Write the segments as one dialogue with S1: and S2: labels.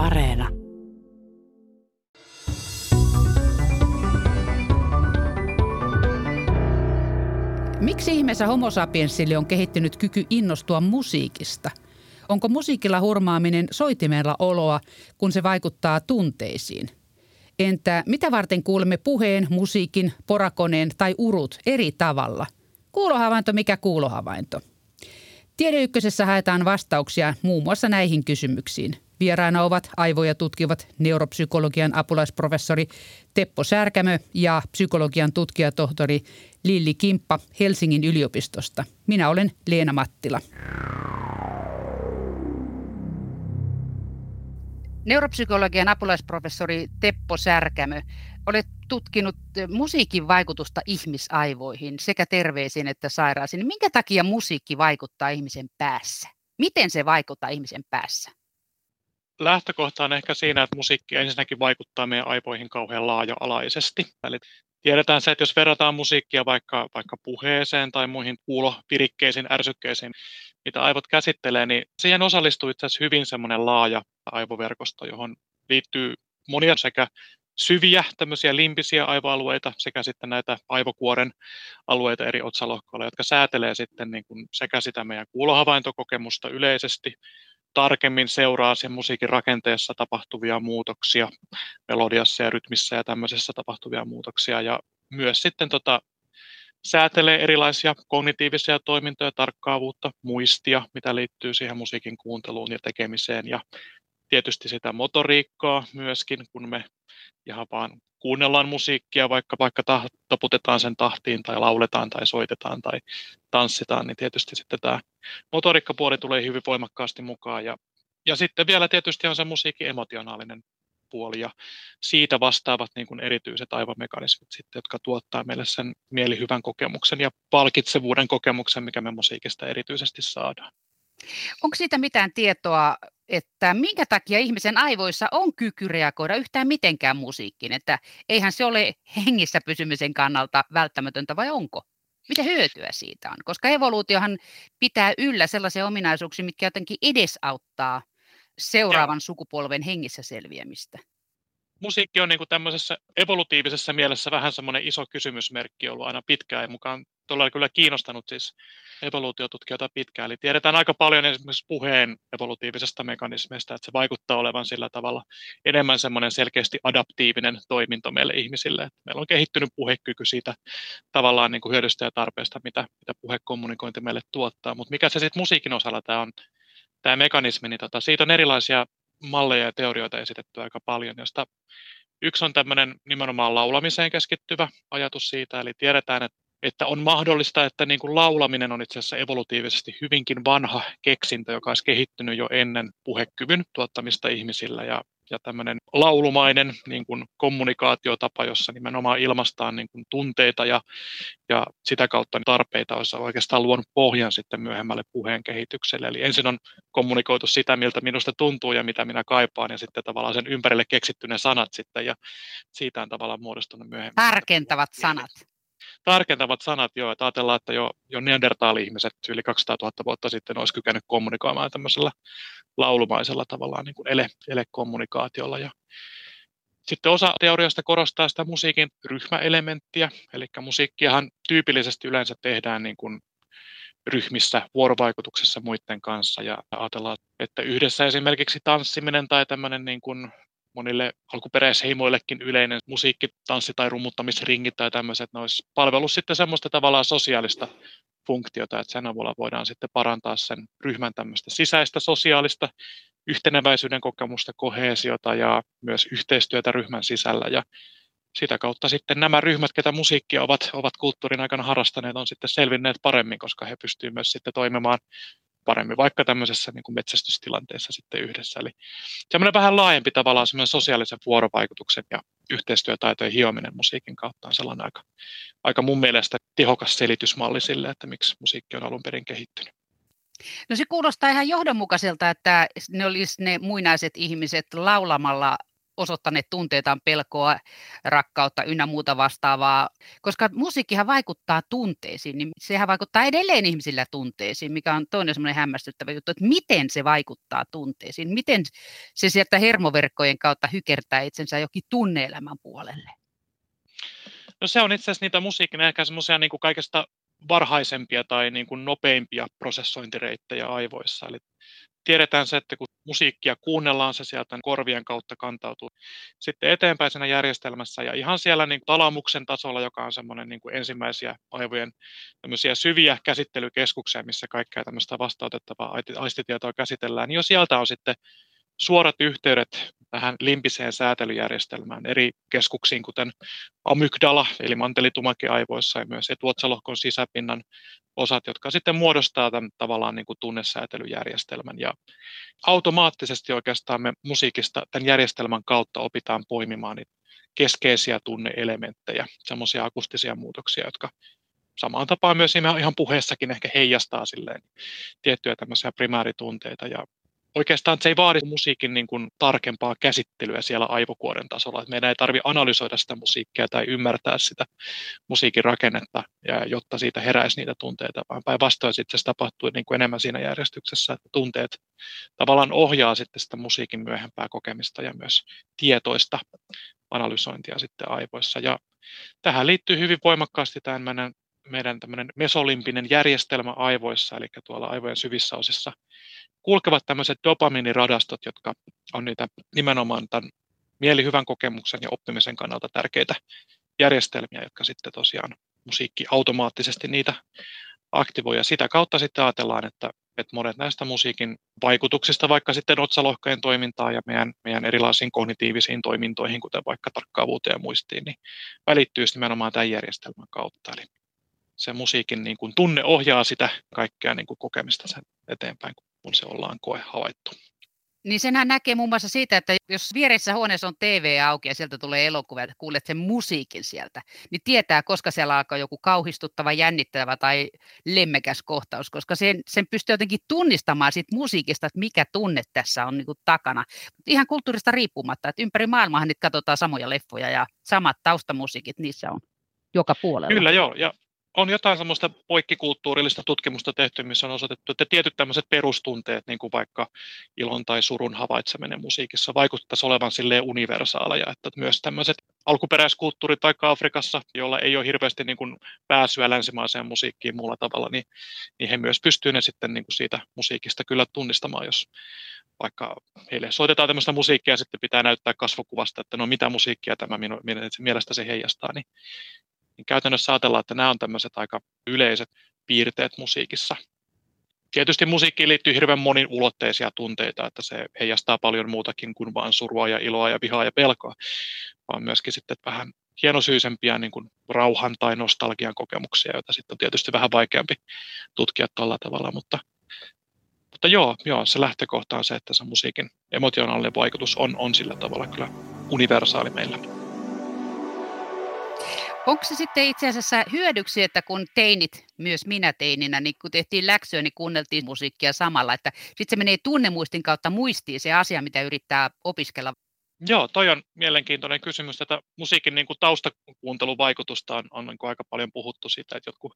S1: Areena.
S2: Miksi ihmeessä homo sapiensille on kehittynyt kyky innostua musiikista? Onko musiikilla hurmaaminen soitimella oloa, kun se vaikuttaa tunteisiin? Entä mitä varten kuulemme puheen, musiikin, porakoneen tai urut eri tavalla? Kuulohavainto mikä kuulohavainto? Tiedeykkösessä haetaan vastauksia muun muassa näihin kysymyksiin. Vieraina ovat aivoja tutkivat neuropsykologian apulaisprofessori Teppo Särkämö ja psykologian tutkijatohtori Lilli Kimppa Helsingin yliopistosta. Minä olen Leena Mattila. Neuropsykologian apulaisprofessori Teppo Särkämö, olet tutkinut musiikin vaikutusta ihmisaivoihin sekä terveisiin että sairaisiin. Minkä takia musiikki vaikuttaa ihmisen päässä? Miten se vaikuttaa ihmisen päässä?
S3: Lähtökohta on ehkä siinä, että musiikki ensinnäkin vaikuttaa meidän aivoihin kauhean laaja-alaisesti. Eli tiedetään se, että jos verrataan musiikkia vaikka, vaikka puheeseen tai muihin kuulopirikkeisiin, ärsykkeisiin, mitä aivot käsittelee, niin siihen osallistuu itse asiassa hyvin semmoinen laaja aivoverkosto, johon liittyy monia sekä syviä tämmöisiä limpisiä aivoalueita sekä sitten näitä aivokuoren alueita eri otsalohkoilla, jotka säätelee sitten niin kuin sekä sitä meidän kuulohavaintokokemusta yleisesti, tarkemmin seuraa sen musiikin rakenteessa tapahtuvia muutoksia, melodiassa ja rytmissä ja tämmöisessä tapahtuvia muutoksia. Ja myös sitten tota, säätelee erilaisia kognitiivisia toimintoja, tarkkaavuutta, muistia, mitä liittyy siihen musiikin kuunteluun ja tekemiseen. Ja tietysti sitä motoriikkaa myöskin, kun me ihan vaan kuunnellaan musiikkia, vaikka, vaikka taputetaan sen tahtiin tai lauletaan tai soitetaan tai tanssitaan, niin tietysti sitten tämä motoriikkapuoli tulee hyvin voimakkaasti mukaan. Ja, ja sitten vielä tietysti on se musiikin emotionaalinen puoli ja siitä vastaavat niin kuin erityiset aivomekanismit, sitten, jotka tuottaa meille sen mielihyvän kokemuksen ja palkitsevuuden kokemuksen, mikä me musiikista erityisesti saadaan.
S2: Onko siitä mitään tietoa, että minkä takia ihmisen aivoissa on kyky reagoida yhtään mitenkään musiikkiin, että eihän se ole hengissä pysymisen kannalta välttämätöntä vai onko? Mitä hyötyä siitä on? Koska evoluutiohan pitää yllä sellaisia ominaisuuksia, mitkä jotenkin edesauttaa seuraavan ja. sukupolven hengissä selviämistä.
S3: Musiikki on niin kuin tämmöisessä evolutiivisessa mielessä vähän semmoinen iso kysymysmerkki ollut aina pitkään ja mukaan todella kyllä kiinnostanut siis evoluutiotutkijoita pitkään. Eli tiedetään aika paljon esimerkiksi puheen evolutiivisesta mekanismeista, että se vaikuttaa olevan sillä tavalla enemmän semmoinen selkeästi adaptiivinen toiminto meille ihmisille. Että meillä on kehittynyt puhekyky siitä tavallaan niin kuin hyödystä ja tarpeesta, mitä, mitä puhekommunikointi meille tuottaa. Mutta mikä se sitten musiikin osalla tämä on, tämä mekanismi, niin tota, siitä on erilaisia malleja ja teorioita esitetty aika paljon, josta yksi on tämmöinen nimenomaan laulamiseen keskittyvä ajatus siitä, eli tiedetään, että että on mahdollista, että niin kuin laulaminen on itse asiassa evolutiivisesti hyvinkin vanha keksintö, joka olisi kehittynyt jo ennen puhekyvyn tuottamista ihmisillä. Ja ja tämmöinen laulumainen niin kuin kommunikaatiotapa, jossa nimenomaan ilmaistaan niin kuin tunteita ja, ja sitä kautta tarpeita olisi oikeastaan luonut pohjan sitten myöhemmälle puheen kehitykselle. Eli ensin on kommunikoitu sitä, miltä minusta tuntuu ja mitä minä kaipaan, ja sitten tavallaan sen ympärille keksitty ne sanat sitten, ja siitä on tavallaan muodostunut myöhemmin.
S2: Tarkentavat sanat
S3: tarkentavat sanat jo, että ajatellaan, että jo, jo Neandertal-ihmiset yli 200 000 vuotta sitten olisi kykenyt kommunikoimaan tämmöisellä laulumaisella tavallaan niin kuin ele, elekommunikaatiolla. Ja sitten osa teoriasta korostaa sitä musiikin ryhmäelementtiä, eli musiikkiahan tyypillisesti yleensä tehdään niin kuin ryhmissä vuorovaikutuksessa muiden kanssa ja ajatellaan, että yhdessä esimerkiksi tanssiminen tai tämmöinen niin kuin monille alkuperäisheimoillekin yleinen musiikki, tanssi tai rummuttamisringit tai tämmöiset, ne olisi palvellut sitten semmoista tavallaan sosiaalista funktiota, että sen avulla voidaan sitten parantaa sen ryhmän tämmöistä sisäistä sosiaalista yhteneväisyyden kokemusta, kohesiota ja myös yhteistyötä ryhmän sisällä. Ja sitä kautta sitten nämä ryhmät, ketä musiikkia ovat, ovat kulttuurin aikana harrastaneet, on sitten selvinneet paremmin, koska he pystyvät myös sitten toimimaan paremmin, vaikka tämmöisessä niin kuin metsästystilanteessa sitten yhdessä. Eli semmoinen vähän laajempi tavallaan semmoinen sosiaalisen vuorovaikutuksen ja yhteistyötaitojen hiominen musiikin kautta on sellainen aika, aika mun mielestä tehokas selitysmalli sille, että miksi musiikki on alun perin kehittynyt.
S2: No se kuulostaa ihan johdonmukaiselta, että ne olisi ne muinaiset ihmiset laulamalla osoittaneet tunteitaan, pelkoa, rakkautta ynnä muuta vastaavaa. Koska musiikkihan vaikuttaa tunteisiin, niin sehän vaikuttaa edelleen ihmisillä tunteisiin, mikä on toinen semmoinen hämmästyttävä juttu, että miten se vaikuttaa tunteisiin, miten se sieltä hermoverkkojen kautta hykertää itsensä jokin tunneelämän puolelle.
S3: No se on itse asiassa niitä musiikin ehkä semmoisia niin kuin kaikesta varhaisempia tai niin kuin nopeimpia prosessointireittejä aivoissa. Eli tiedetään se, että kun musiikkia kuunnellaan, se sieltä korvien kautta kantautuu sitten eteenpäin siinä järjestelmässä. Ja ihan siellä niin talamuksen tasolla, joka on semmoinen niin kuin ensimmäisiä aivojen syviä käsittelykeskuksia, missä kaikkea tämmöistä vastautettavaa aistitietoa käsitellään, niin jo sieltä on sitten suorat yhteydet tähän limpiseen säätelyjärjestelmään eri keskuksiin, kuten amygdala, eli mantelitumake aivoissa ja myös etuotsalohkon sisäpinnan osat, jotka sitten muodostaa tämän tavallaan niin kuin tunnesäätelyjärjestelmän. Ja automaattisesti oikeastaan me musiikista tämän järjestelmän kautta opitaan poimimaan niitä keskeisiä tunneelementtejä, semmoisia akustisia muutoksia, jotka samaan tapaan myös ihan puheessakin ehkä heijastaa silleen tiettyjä tämmöisiä primääritunteita ja oikeastaan se ei vaadi musiikin niin kuin tarkempaa käsittelyä siellä aivokuoren tasolla. Että meidän ei tarvitse analysoida sitä musiikkia tai ymmärtää sitä musiikin rakennetta, ja, jotta siitä heräisi niitä tunteita, vaan päinvastoin sitten se tapahtuu niin kuin enemmän siinä järjestyksessä, että tunteet tavallaan ohjaa sitten sitä musiikin myöhempää kokemista ja myös tietoista analysointia sitten aivoissa. Ja tähän liittyy hyvin voimakkaasti tämä meidän, tämmöinen mesolimpinen järjestelmä aivoissa, eli tuolla aivojen syvissä osissa kulkevat tämmöiset dopaminiradastot, jotka on niitä nimenomaan tämän mielihyvän kokemuksen ja oppimisen kannalta tärkeitä järjestelmiä, jotka sitten tosiaan musiikki automaattisesti niitä aktivoi. Ja sitä kautta sitten ajatellaan, että, että monet näistä musiikin vaikutuksista, vaikka sitten otsalohkojen toimintaan ja meidän, meidän erilaisiin kognitiivisiin toimintoihin, kuten vaikka tarkkaavuuteen ja muistiin, niin välittyy nimenomaan tämän järjestelmän kautta. Eli se musiikin niin kuin tunne ohjaa sitä kaikkea niin kuin kokemista sen eteenpäin, kun se ollaan koe havaittu.
S2: Niin senhän näkee muun muassa siitä, että jos vieressä huoneessa on TV auki ja sieltä tulee elokuva ja kuulet sen musiikin sieltä, niin tietää, koska siellä alkaa joku kauhistuttava, jännittävä tai lemmekäs kohtaus, koska sen, sen pystyy jotenkin tunnistamaan siitä musiikista, että mikä tunne tässä on niin kuin takana. Ihan kulttuurista riippumatta, että ympäri maailmaa nyt katsotaan samoja leffoja ja samat taustamusiikit niissä on joka puolella.
S3: Kyllä joo, ja on jotain semmoista poikkikulttuurillista tutkimusta tehty, missä on osoitettu, että tietyt tämmöiset perustunteet, niin kuin vaikka ilon tai surun havaitseminen musiikissa, vaikuttaisi olevan silleen universaaleja, että myös tämmöiset alkuperäiskulttuurit vaikka Afrikassa, joilla ei ole hirveästi niin kuin pääsyä länsimaiseen musiikkiin muulla tavalla, niin, niin he myös pystyvät ne sitten niin kuin siitä musiikista kyllä tunnistamaan, jos vaikka heille soitetaan tämmöistä musiikkia ja sitten pitää näyttää kasvokuvasta, että no mitä musiikkia tämä minun mielestä se heijastaa, niin niin käytännössä ajatellaan, että nämä on tämmöiset aika yleiset piirteet musiikissa. Tietysti musiikkiin liittyy hirveän monin ulotteisia tunteita, että se heijastaa paljon muutakin kuin vain surua ja iloa ja vihaa ja pelkoa, vaan myöskin sitten vähän hienosyisempiä niin kuin rauhan tai nostalgian kokemuksia, joita sitten on tietysti vähän vaikeampi tutkia tuolla tavalla, mutta, mutta joo, joo, se lähtökohta on se, että se musiikin emotionaalinen vaikutus on, on sillä tavalla kyllä universaali meillä.
S2: Onko se sitten itse asiassa hyödyksi, että kun teinit, myös minä teininä, niin kun tehtiin läksyä, niin kuunneltiin musiikkia samalla, että sitten se menee tunnemuistin kautta muistiin se asia, mitä yrittää opiskella
S3: Joo, toi on mielenkiintoinen kysymys. että musiikin niin kuin taustakuuntelun vaikutusta on, on niin kuin aika paljon puhuttu siitä, että jotkut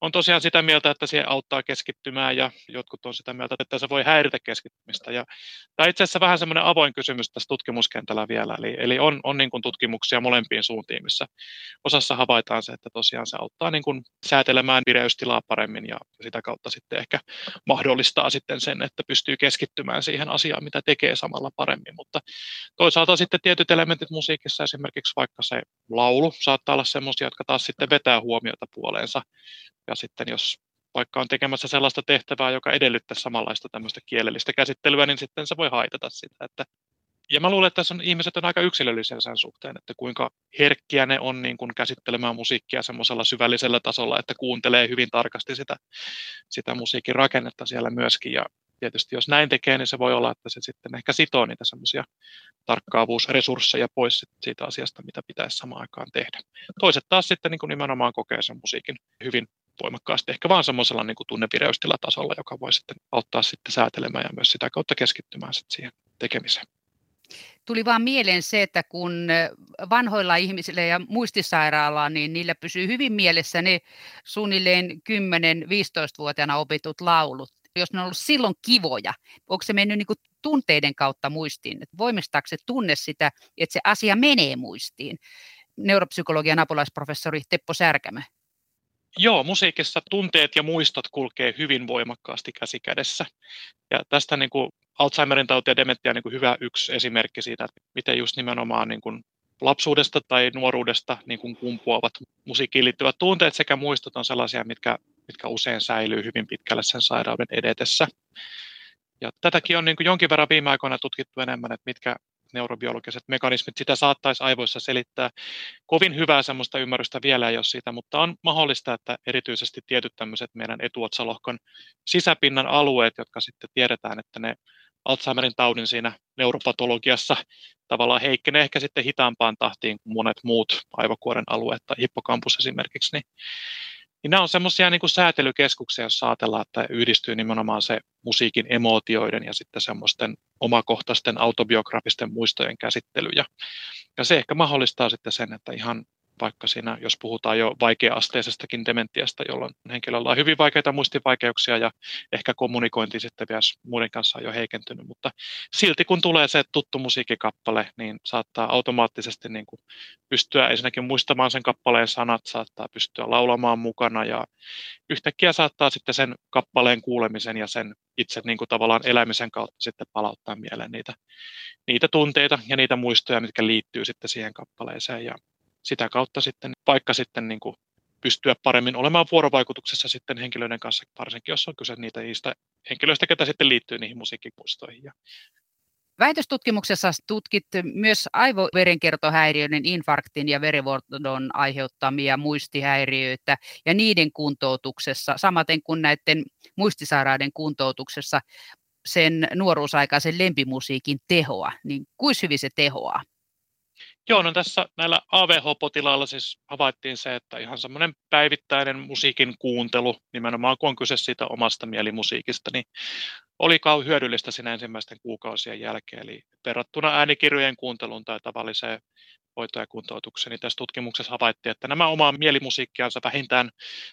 S3: on tosiaan sitä mieltä, että se auttaa keskittymään ja jotkut on sitä mieltä, että se voi häiritä keskittymistä. Ja tämä itse asiassa vähän semmoinen avoin kysymys tässä tutkimuskentällä vielä, eli, eli on, on niin kuin tutkimuksia molempiin suuntiin, missä osassa havaitaan se, että tosiaan se auttaa niin kuin säätelemään vireystilaa paremmin ja sitä kautta sitten ehkä mahdollistaa sitten sen, että pystyy keskittymään siihen asiaan, mitä tekee samalla paremmin, mutta toisaalta sitten tietyt elementit musiikissa, esimerkiksi vaikka se laulu, saattaa olla sellaisia, jotka taas sitten vetää huomiota puoleensa. Ja sitten jos vaikka on tekemässä sellaista tehtävää, joka edellyttää samanlaista tämmöistä kielellistä käsittelyä, niin sitten se voi haitata sitä. Että ja mä luulen, että tässä on, ihmiset on aika yksilöllisiä sen suhteen, että kuinka herkkiä ne on niin kuin käsittelemään musiikkia semmoisella syvällisellä tasolla, että kuuntelee hyvin tarkasti sitä, sitä musiikin rakennetta siellä myöskin. Ja tietysti jos näin tekee, niin se voi olla, että se sitten ehkä sitoo niitä semmoisia tarkkaavuusresursseja pois siitä asiasta, mitä pitäisi samaan aikaan tehdä. Toiset taas sitten niin kuin nimenomaan kokee sen musiikin hyvin voimakkaasti, ehkä vaan semmoisella niin tunnevireystilatasolla, joka voi sitten auttaa sitten säätelemään ja myös sitä kautta keskittymään sitten siihen tekemiseen.
S2: Tuli vaan mieleen se, että kun vanhoilla ihmisillä ja muistisairaalla, niin niillä pysyy hyvin mielessä ne suunnilleen 10-15-vuotiaana opitut laulut. Jos ne on ollut silloin kivoja, onko se mennyt niin tunteiden kautta muistiin? Voimistaako se tunne sitä, että se asia menee muistiin? Neuropsykologian apulaisprofessori Teppo Särkämä.
S3: Joo, musiikissa tunteet ja muistot kulkee hyvin voimakkaasti käsi kädessä. Ja tästä niin kuin Alzheimerin tauti ja dementia on niin kuin hyvä yksi esimerkki siitä, että miten just nimenomaan niin kuin lapsuudesta tai nuoruudesta niin kuin kumpuavat musiikkiin liittyvät tunteet sekä muistot on sellaisia, mitkä, mitkä usein säilyy hyvin pitkälle sen sairauden edetessä. Ja tätäkin on niin kuin jonkin verran viime aikoina tutkittu enemmän, että mitkä neurobiologiset mekanismit sitä saattaisi aivoissa selittää. Kovin hyvää semmoista ymmärrystä vielä ei ole siitä, mutta on mahdollista, että erityisesti tietyt tämmöiset meidän etuotsalohkon sisäpinnan alueet, jotka sitten tiedetään, että ne Alzheimerin taudin siinä neuropatologiassa tavallaan heikkenee ehkä sitten hitaampaan tahtiin kuin monet muut aivokuoren alueet tai hippokampus esimerkiksi, niin niin nämä on semmoisia niin kuin säätelykeskuksia, jos ajatellaan, että yhdistyy nimenomaan se musiikin emootioiden ja sitten semmoisten omakohtaisten autobiografisten muistojen käsittely. Ja, ja se ehkä mahdollistaa sitten sen, että ihan vaikka siinä, jos puhutaan jo vaikea-asteisestakin dementiasta, jolloin henkilöllä on hyvin vaikeita muistivaikeuksia ja ehkä kommunikointi sitten vielä muiden kanssa on jo heikentynyt, mutta silti kun tulee se tuttu musiikkikappale, niin saattaa automaattisesti niin kuin pystyä ensinnäkin muistamaan sen kappaleen sanat, saattaa pystyä laulamaan mukana ja yhtäkkiä saattaa sitten sen kappaleen kuulemisen ja sen itse niin kuin tavallaan elämisen kautta sitten palauttaa mieleen niitä, niitä tunteita ja niitä muistoja, mitkä liittyy sitten siihen kappaleeseen. Ja sitä kautta sitten, vaikka sitten niin kuin pystyä paremmin olemaan vuorovaikutuksessa sitten henkilöiden kanssa, varsinkin jos on kyse niitä niistä henkilöistä, ketä sitten liittyy niihin musiikkipuistoihin.
S2: Väitöstutkimuksessa tutkit myös aivoverenkiertohäiriöiden, infarktin ja verivuodon aiheuttamia muistihäiriöitä ja niiden kuntoutuksessa, samaten kuin näiden muistisairaiden kuntoutuksessa sen nuoruusaikaisen lempimusiikin tehoa, niin kuinka hyvin se tehoaa?
S3: Joo, no tässä näillä AVH-potilailla siis havaittiin se, että ihan semmoinen päivittäinen musiikin kuuntelu, nimenomaan kun on kyse siitä omasta mielimusiikista, niin oli kau hyödyllistä siinä ensimmäisten kuukausien jälkeen. Eli verrattuna äänikirjojen kuunteluun tai tavalliseen hoito- ja kuntoutukseen, niin tässä tutkimuksessa havaittiin, että nämä omaa mielimusiikkiansa vähintään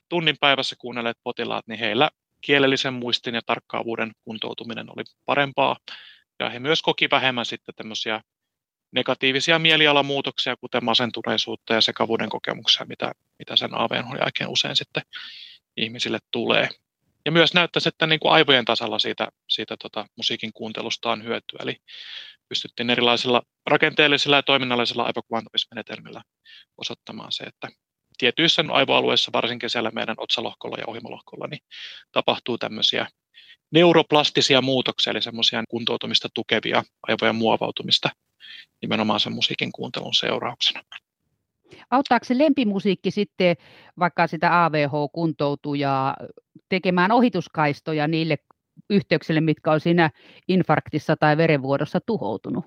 S3: tunnin päivässä kuunnelleet potilaat, niin heillä kielellisen muistin ja tarkkaavuuden kuntoutuminen oli parempaa. Ja he myös koki vähemmän sitten tämmöisiä negatiivisia mielialamuutoksia, kuten masentuneisuutta ja sekavuuden kokemuksia, mitä, mitä sen AVN jälkeen usein sitten ihmisille tulee. Ja myös näyttäisi, että niin kuin aivojen tasalla siitä, siitä tota, musiikin kuuntelusta on hyötyä. Eli pystyttiin erilaisilla rakenteellisilla ja toiminnallisilla aivokuvantamismenetelmillä osoittamaan se, että tietyissä aivoalueissa, varsinkin siellä meidän otsalohkolla ja ohimolohkolla, niin tapahtuu tämmöisiä neuroplastisia muutoksia, eli semmoisia kuntoutumista tukevia aivojen muovautumista nimenomaan sen musiikin kuuntelun seurauksena.
S2: Auttaako se lempimusiikki sitten vaikka sitä AVH-kuntoutujaa tekemään ohituskaistoja niille yhteyksille, mitkä on siinä infarktissa tai verenvuodossa tuhoutunut?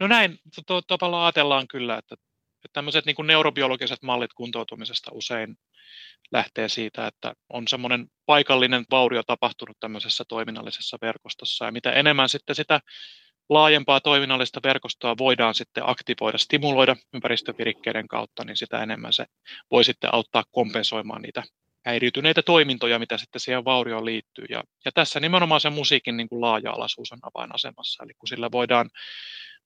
S3: No näin tavallaan ajatellaan kyllä, että, että tämmöiset niin neurobiologiset mallit kuntoutumisesta usein lähtee siitä, että on semmoinen paikallinen vaurio tapahtunut tämmöisessä toiminnallisessa verkostossa ja mitä enemmän sitten sitä laajempaa toiminnallista verkostoa voidaan sitten aktivoida, stimuloida ympäristövirikkeiden kautta, niin sitä enemmän se voi sitten auttaa kompensoimaan niitä häiriytyneitä toimintoja, mitä sitten siihen vaurioon liittyy. Ja, ja tässä nimenomaan se musiikin niin kuin laaja-alaisuus on avainasemassa, eli kun sillä voidaan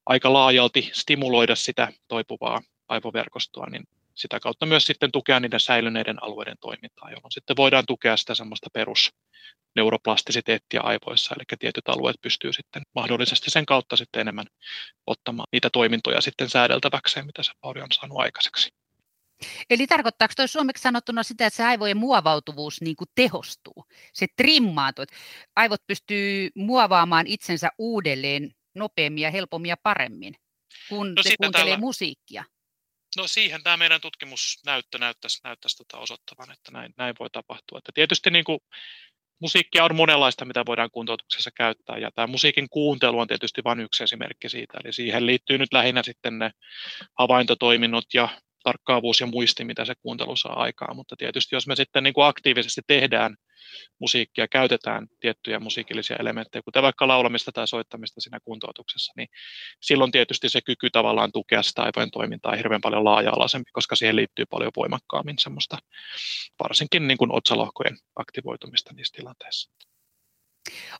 S3: aika laajalti stimuloida sitä toipuvaa aivoverkostoa, niin sitä kautta myös sitten tukea niiden säilyneiden alueiden toimintaa, jolloin sitten voidaan tukea sitä semmoista perus neuroplastisiteettia aivoissa, eli tietyt alueet pystyy sitten mahdollisesti sen kautta sitten enemmän ottamaan niitä toimintoja sitten säädeltäväkseen, mitä se vaurio on saanut aikaiseksi.
S2: Eli tarkoittaako tuo suomeksi sanottuna sitä, että se aivojen muovautuvuus niin kuin tehostuu, se trimmaantuu, että aivot pystyy muovaamaan itsensä uudelleen nopeammin ja helpommin ja paremmin, kun no se kuuntelee tällä, musiikkia?
S3: No siihen tämä meidän tutkimusnäyttö näyttäisi, näyttäisi tota osoittavan, että näin, näin voi tapahtua. Että tietysti niin kuin musiikkia on monenlaista, mitä voidaan kuntoutuksessa käyttää, ja tämä musiikin kuuntelu on tietysti vain yksi esimerkki siitä, eli siihen liittyy nyt lähinnä sitten ne havaintotoiminnot ja, tarkkaavuus ja muisti, mitä se kuuntelu saa aikaa. Mutta tietysti jos me sitten niin kuin aktiivisesti tehdään musiikkia, käytetään tiettyjä musiikillisia elementtejä, kuten vaikka laulamista tai soittamista siinä kuntoutuksessa, niin silloin tietysti se kyky tavallaan tukea sitä aivojen toimintaa hirveän paljon laaja-alaisempi, koska siihen liittyy paljon voimakkaammin semmoista varsinkin niin kuin otsalohkojen aktivoitumista niissä tilanteissa.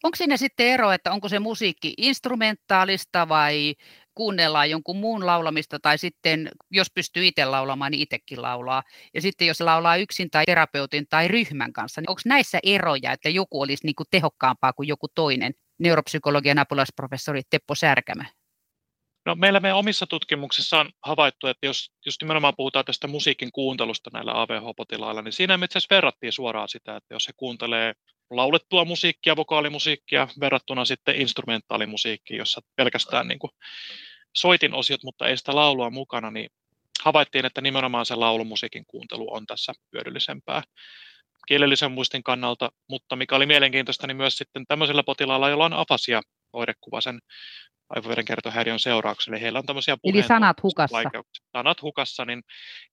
S2: Onko siinä sitten ero, että onko se musiikki instrumentaalista vai kuunnellaan jonkun muun laulamista tai sitten jos pystyy itse laulamaan, niin itsekin laulaa. Ja sitten jos laulaa yksin tai terapeutin tai ryhmän kanssa, niin onko näissä eroja, että joku olisi niin kuin tehokkaampaa kuin joku toinen? Neuropsykologian apulaisprofessori Teppo Särkämä.
S3: No, meillä meidän omissa tutkimuksissa on havaittu, että jos jos nimenomaan puhutaan tästä musiikin kuuntelusta näillä AVH-potilailla, niin siinä me itse verrattiin suoraan sitä, että jos he kuuntelee laulettua musiikkia, vokaalimusiikkia verrattuna sitten instrumentaalimusiikkiin, jossa pelkästään niin kuin soitin osiot, mutta ei sitä laulua mukana, niin havaittiin, että nimenomaan se laulumusiikin kuuntelu on tässä hyödyllisempää kielellisen muistin kannalta, mutta mikä oli mielenkiintoista, niin myös sitten tämmöisellä potilaalla, jolla on afasia oirekuva sen aivoverenkiertohäiriön seurauksena, heillä on tämmöisiä
S2: Eli sanat hukassa.
S3: Sanat hukassa, niin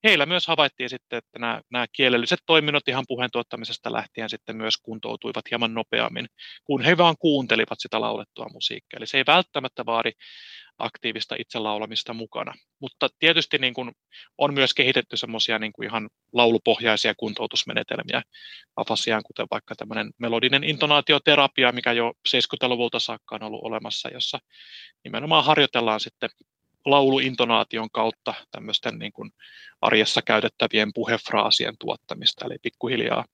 S3: heillä myös havaittiin sitten, että nämä, nämä kielelliset toiminnot ihan puheen tuottamisesta lähtien sitten myös kuntoutuivat hieman nopeammin, kun he vaan kuuntelivat sitä laulettua musiikkia. Eli se ei välttämättä vaadi aktiivista itselaulamista mukana. Mutta tietysti niin kuin on myös kehitetty semmoisia niin kuin ihan laulupohjaisia kuntoutusmenetelmiä afasiaan, kuten vaikka tämmöinen melodinen intonaatioterapia, mikä jo 70-luvulta saakka on ollut olemassa, jossa nimenomaan harjoitellaan sitten lauluintonaation kautta tämmöisten niin kuin arjessa käytettävien puhefraasien tuottamista, eli pikkuhiljaa.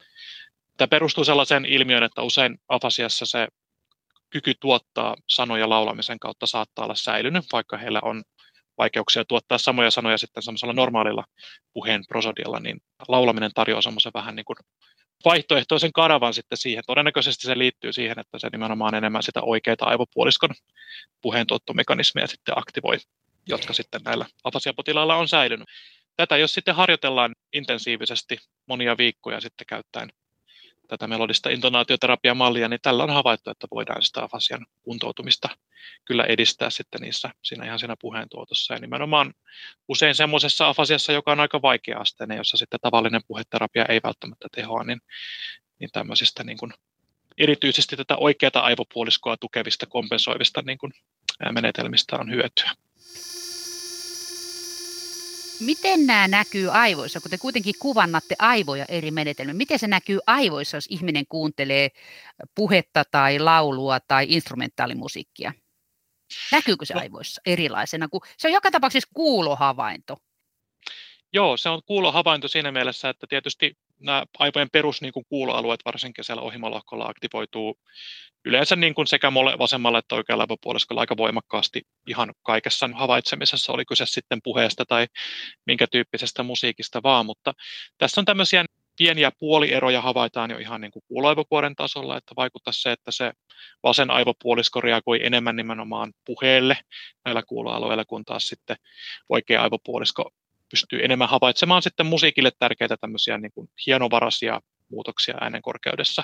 S3: Tämä perustuu sellaiseen ilmiöön, että usein afasiassa se kyky tuottaa sanoja laulamisen kautta saattaa olla säilynyt, vaikka heillä on vaikeuksia tuottaa samoja sanoja sitten semmoisella normaalilla puheen prosodialla, niin laulaminen tarjoaa semmoisen vähän niin kuin vaihtoehtoisen kanavan sitten siihen. Todennäköisesti se liittyy siihen, että se nimenomaan enemmän sitä oikeita aivopuoliskon puheentuottomekanismeja sitten aktivoi, jotka sitten näillä afasiapotilailla on säilynyt. Tätä jos sitten harjoitellaan intensiivisesti monia viikkoja sitten käyttäen tätä melodista intonaatioterapiamallia, niin tällä on havaittu, että voidaan sitä afasian kuntoutumista kyllä edistää sitten niissä, siinä ihan siinä puheentuotossa. Ja nimenomaan usein semmoisessa afasiassa, joka on aika vaikea-asteinen, jossa sitten tavallinen puheterapia ei välttämättä tehoa, niin, niin tämmöisistä niin kuin, erityisesti tätä oikeaa aivopuoliskoa tukevista kompensoivista niin kuin, menetelmistä on hyötyä.
S2: Miten nämä näkyy aivoissa, kun te kuitenkin kuvannatte aivoja eri menetelmiä? Miten se näkyy aivoissa, jos ihminen kuuntelee puhetta tai laulua tai instrumentaalimusiikkia? Näkyykö se no. aivoissa erilaisena? Kun se on joka tapauksessa kuulohavainto.
S3: Joo, se on kuulohavainto siinä mielessä, että tietysti nämä aivojen perus niin kuin kuuloalueet, varsinkin siellä ohimolohkolla, aktivoituu yleensä niin kuin sekä vasemmalla että oikealla aivopuoliskolla aika voimakkaasti ihan kaikessa havaitsemisessa, oli kyse sitten puheesta tai minkä tyyppisestä musiikista vaan, mutta tässä on tämmöisiä pieniä puolieroja havaitaan jo ihan niin kuin kuuloaivokuoren tasolla, että vaikuttaa se, että se vasen aivopuolisko reagoi enemmän nimenomaan puheelle näillä kuuloalueilla, kun taas sitten oikea aivopuolisko pystyy enemmän havaitsemaan sitten musiikille tärkeitä tämmöisiä niin kuin hienovaraisia muutoksia äänen korkeudessa,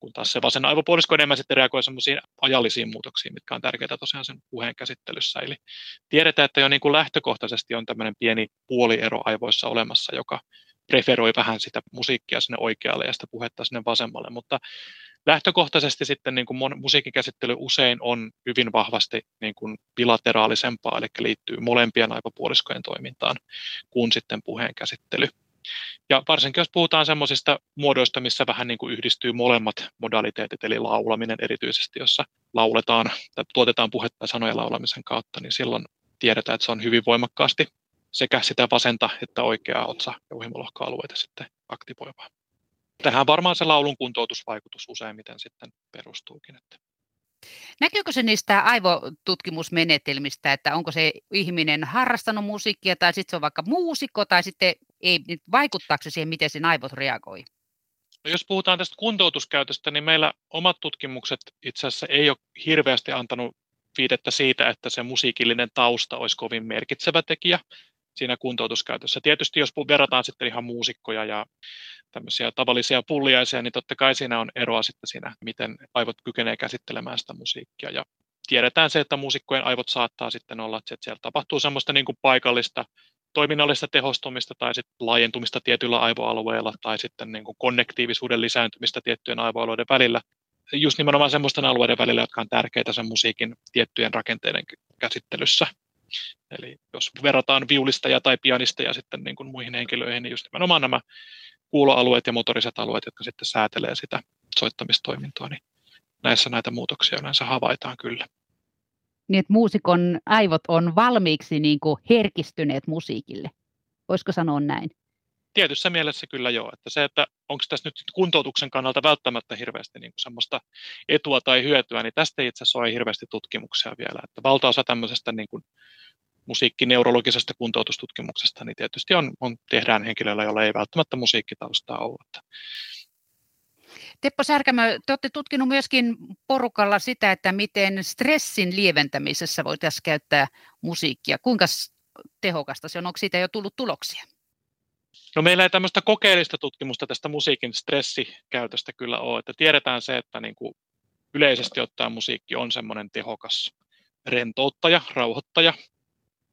S3: kun taas se vasen aivopuolisko enemmän sitten reagoi semmoisiin ajallisiin muutoksiin, mitkä on tärkeitä tosiaan sen puheen käsittelyssä. Eli tiedetään, että jo niin kuin lähtökohtaisesti on tämmöinen pieni puoliero aivoissa olemassa, joka preferoi vähän sitä musiikkia sinne oikealle ja sitä puhetta sinne vasemmalle, mutta lähtökohtaisesti sitten niin kuin musiikin käsittely usein on hyvin vahvasti niin kuin bilateraalisempaa, eli liittyy molempien aivopuoliskojen toimintaan kuin sitten puheen käsittely. Ja varsinkin jos puhutaan semmoisista muodoista, missä vähän niin kuin yhdistyy molemmat modaliteetit, eli laulaminen erityisesti, jossa lauletaan tai tuotetaan puhetta sanoja laulamisen kautta, niin silloin tiedetään, että se on hyvin voimakkaasti sekä sitä vasenta että oikeaa otsa- ja uhimolohkoalueita sitten aktivoivaa. Tähän varmaan se laulun kuntoutusvaikutus useimmiten sitten perustuukin. Että.
S2: Näkyykö se niistä aivotutkimusmenetelmistä, että onko se ihminen harrastanut musiikkia tai sitten se on vaikka muusikko tai sitten ei, vaikuttaako se siihen, miten sen aivot reagoi?
S3: No jos puhutaan tästä kuntoutuskäytöstä, niin meillä omat tutkimukset itse asiassa ei ole hirveästi antanut viitettä siitä, että se musiikillinen tausta olisi kovin merkitsevä tekijä siinä kuntoutuskäytössä. Tietysti jos verrataan sitten ihan muusikkoja ja tämmöisiä tavallisia pulliaisia, niin totta kai siinä on eroa sitten siinä, miten aivot kykenee käsittelemään sitä musiikkia. Ja tiedetään se, että muusikkojen aivot saattaa sitten olla, että siellä tapahtuu semmoista niin kuin paikallista toiminnallista tehostumista tai sitten laajentumista tietyillä aivoalueilla tai sitten niin kuin konnektiivisuuden lisääntymistä tiettyjen aivoalueiden välillä. Just nimenomaan semmoisten alueiden välillä, jotka on tärkeitä sen musiikin tiettyjen rakenteiden käsittelyssä. Eli jos verrataan viulisteja tai pianisteja sitten niin kuin muihin henkilöihin, niin just nimenomaan nämä kuuloalueet ja motoriset alueet, jotka sitten säätelee sitä soittamistoimintoa, niin näissä näitä muutoksia yleensä havaitaan kyllä.
S2: Niin, että muusikon aivot on valmiiksi niin kuin herkistyneet musiikille. Voisiko sanoa näin?
S3: Tietyssä mielessä kyllä joo. Että se, että onko tässä nyt kuntoutuksen kannalta välttämättä hirveästi niin kuin semmoista etua tai hyötyä, niin tästä itse asiassa on hirveästi tutkimuksia vielä. Että valtaosa tämmöisestä niin kuin musiikkineurologisesta kuntoutustutkimuksesta, niin tietysti on, on, tehdään henkilöillä, joilla ei välttämättä musiikkitaustaa ole.
S2: Teppo Särkämö, te olette tutkinut myöskin porukalla sitä, että miten stressin lieventämisessä voitaisiin käyttää musiikkia. Kuinka tehokasta se on? Onko siitä jo tullut tuloksia?
S3: No meillä ei tämmöistä kokeellista tutkimusta tästä musiikin stressikäytöstä kyllä ole. Että tiedetään se, että niin kuin yleisesti ottaen musiikki on semmoinen tehokas rentouttaja, rauhoittaja,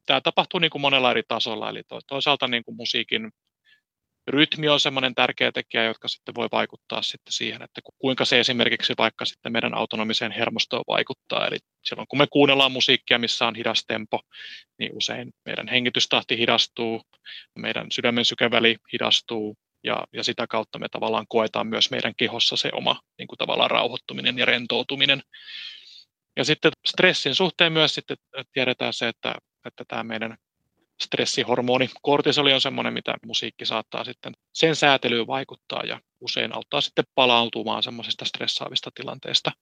S3: tämä tapahtuu niin kuin monella eri tasolla, eli toisaalta niin kuin musiikin rytmi on semmoinen tärkeä tekijä, jotka sitten voi vaikuttaa sitten siihen, että kuinka se esimerkiksi vaikka sitten meidän autonomiseen hermostoon vaikuttaa. Eli silloin kun me kuunnellaan musiikkia, missä on hidas tempo, niin usein meidän hengitystahti hidastuu, meidän sydämen sykeväli hidastuu, ja, ja sitä kautta me tavallaan koetaan myös meidän kehossa se oma niin kuin tavallaan rauhoittuminen ja rentoutuminen. Ja sitten stressin suhteen myös sitten tiedetään se, että että tämä meidän stressihormoni kortisoli on sellainen, mitä musiikki saattaa sitten sen säätelyyn vaikuttaa ja usein auttaa sitten palautumaan semmoisista stressaavista tilanteista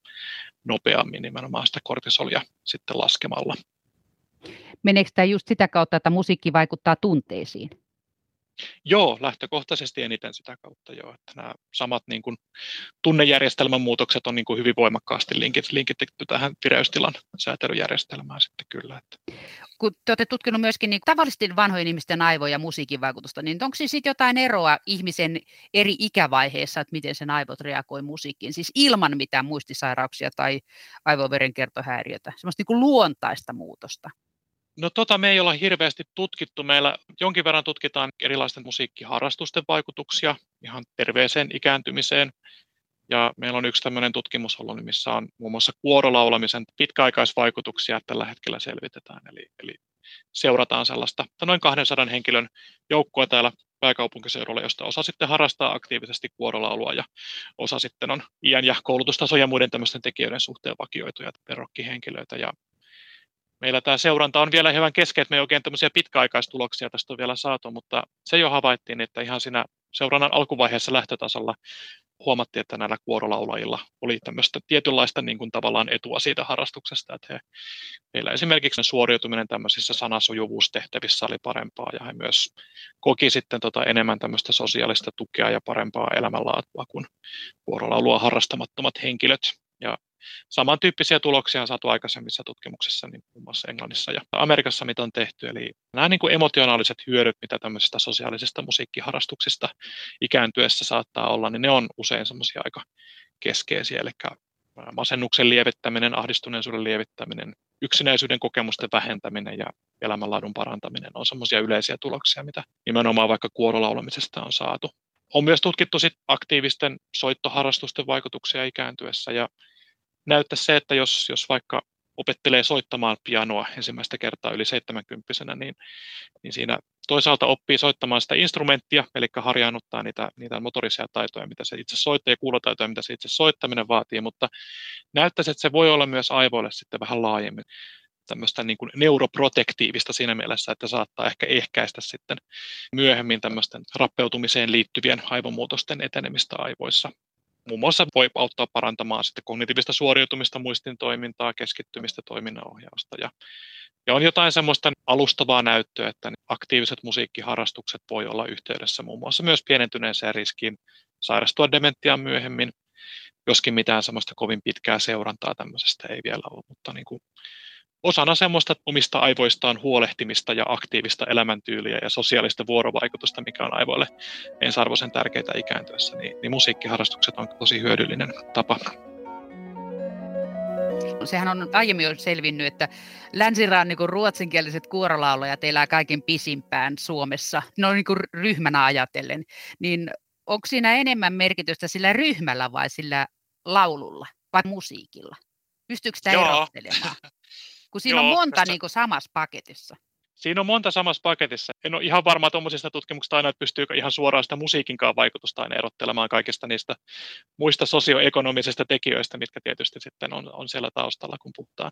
S3: nopeammin nimenomaan sitä kortisolia sitten laskemalla.
S2: Meneekö tämä just sitä kautta, että musiikki vaikuttaa tunteisiin?
S3: Joo, lähtökohtaisesti eniten sitä kautta joo, että nämä samat niin kuin, tunnejärjestelmän muutokset on niin kuin, hyvin voimakkaasti linkit, linkitetty tähän vireystilan säätelyjärjestelmään sitten kyllä. Että.
S2: Kun te olette tutkinut myöskin niin tavallisesti vanhojen ihmisten aivoja musiikin vaikutusta, niin onko siis jotain eroa ihmisen eri ikävaiheessa, että miten sen aivot reagoi musiikkiin, siis ilman mitään muistisairauksia tai aivoverenkiertohäiriötä, semmoista niin kuin luontaista muutosta?
S3: No tota me ei olla hirveästi tutkittu. Meillä jonkin verran tutkitaan erilaisten musiikkiharrastusten vaikutuksia ihan terveeseen ikääntymiseen. Ja meillä on yksi tämmöinen tutkimus ollut, missä on muun muassa kuorolaulamisen pitkäaikaisvaikutuksia tällä hetkellä selvitetään. Eli, eli seurataan sellaista noin 200 henkilön joukkoa täällä pääkaupunkiseudulla, josta osa sitten harrastaa aktiivisesti kuorolaulua ja osa sitten on iän ja koulutustason ja muiden tämmöisten tekijöiden suhteen vakioituja perokkihenkilöitä. Ja meillä tämä seuranta on vielä hyvän kesken, että me ei oikein tämmöisiä pitkäaikaistuloksia tästä on vielä saatu, mutta se jo havaittiin, että ihan siinä seurannan alkuvaiheessa lähtötasolla huomattiin, että näillä kuorolaulajilla oli tämmöistä tietynlaista niin kuin tavallaan etua siitä harrastuksesta, että he, heillä esimerkiksi suoriutuminen tämmöisissä sanasujuvuustehtävissä oli parempaa ja he myös koki sitten tota enemmän tämmöistä sosiaalista tukea ja parempaa elämänlaatua kuin kuorolaulua harrastamattomat henkilöt. Ja Samantyyppisiä tuloksia on saatu aikaisemmissa tutkimuksissa, niin muun muassa Englannissa ja Amerikassa, mitä on tehty. Eli nämä niin kuin emotionaaliset hyödyt, mitä tämmöisistä sosiaalisista musiikkiharrastuksista ikääntyessä saattaa olla, niin ne on usein semmoisia aika keskeisiä. Eli masennuksen lievittäminen, ahdistuneisuuden lievittäminen, yksinäisyyden kokemusten vähentäminen ja elämänlaadun parantaminen on semmoisia yleisiä tuloksia, mitä nimenomaan vaikka kuorolaulamisesta on saatu. On myös tutkittu sit aktiivisten soittoharrastusten vaikutuksia ikääntyessä ja näyttää se, että jos, jos vaikka opettelee soittamaan pianoa ensimmäistä kertaa yli 70 niin, niin siinä toisaalta oppii soittamaan sitä instrumenttia, eli harjaannuttaa niitä, niitä motorisia taitoja, mitä se itse soittaa ja kuulotaitoja, mitä se itse soittaminen vaatii, mutta näyttäisi, että se voi olla myös aivoille sitten vähän laajemmin tämmöistä niin kuin neuroprotektiivista siinä mielessä, että saattaa ehkä ehkäistä sitten myöhemmin tämmöisten rappeutumiseen liittyvien aivomuutosten etenemistä aivoissa muun muassa voi auttaa parantamaan sitten kognitiivista suoriutumista, muistin toimintaa, keskittymistä, toiminnanohjausta. Ja, ja on jotain semmoista alustavaa näyttöä, että aktiiviset musiikkiharrastukset voi olla yhteydessä muun muassa myös pienentyneeseen riskiin sairastua dementiaan myöhemmin, joskin mitään semmoista kovin pitkää seurantaa tämmöisestä ei vielä ole, mutta niin kuin osana semmoista omista aivoistaan huolehtimista ja aktiivista elämäntyyliä ja sosiaalista vuorovaikutusta, mikä on aivoille ensiarvoisen tärkeitä ikääntyessä, niin, niin musiikkiharrastukset on tosi hyödyllinen tapa.
S2: Sehän on aiemmin jo selvinnyt, että länsirannikon ruotsinkieliset kuorolaulajat elää kaiken pisimpään Suomessa, no niin kuin ryhmänä ajatellen. Niin onko siinä enemmän merkitystä sillä ryhmällä vai sillä laululla vai musiikilla? Pystyykö sitä Joo. erottelemaan? Kun siinä Joo, on monta tästä... niin kuin samassa paketissa.
S3: Siinä on monta samassa paketissa. En ole ihan varma tuommoisista tutkimuksista aina, että pystyykö ihan suoraan sitä musiikinkaan vaikutusta aina erottelemaan kaikista niistä muista sosioekonomisista tekijöistä, mitkä tietysti sitten on, on siellä taustalla, kun puhutaan.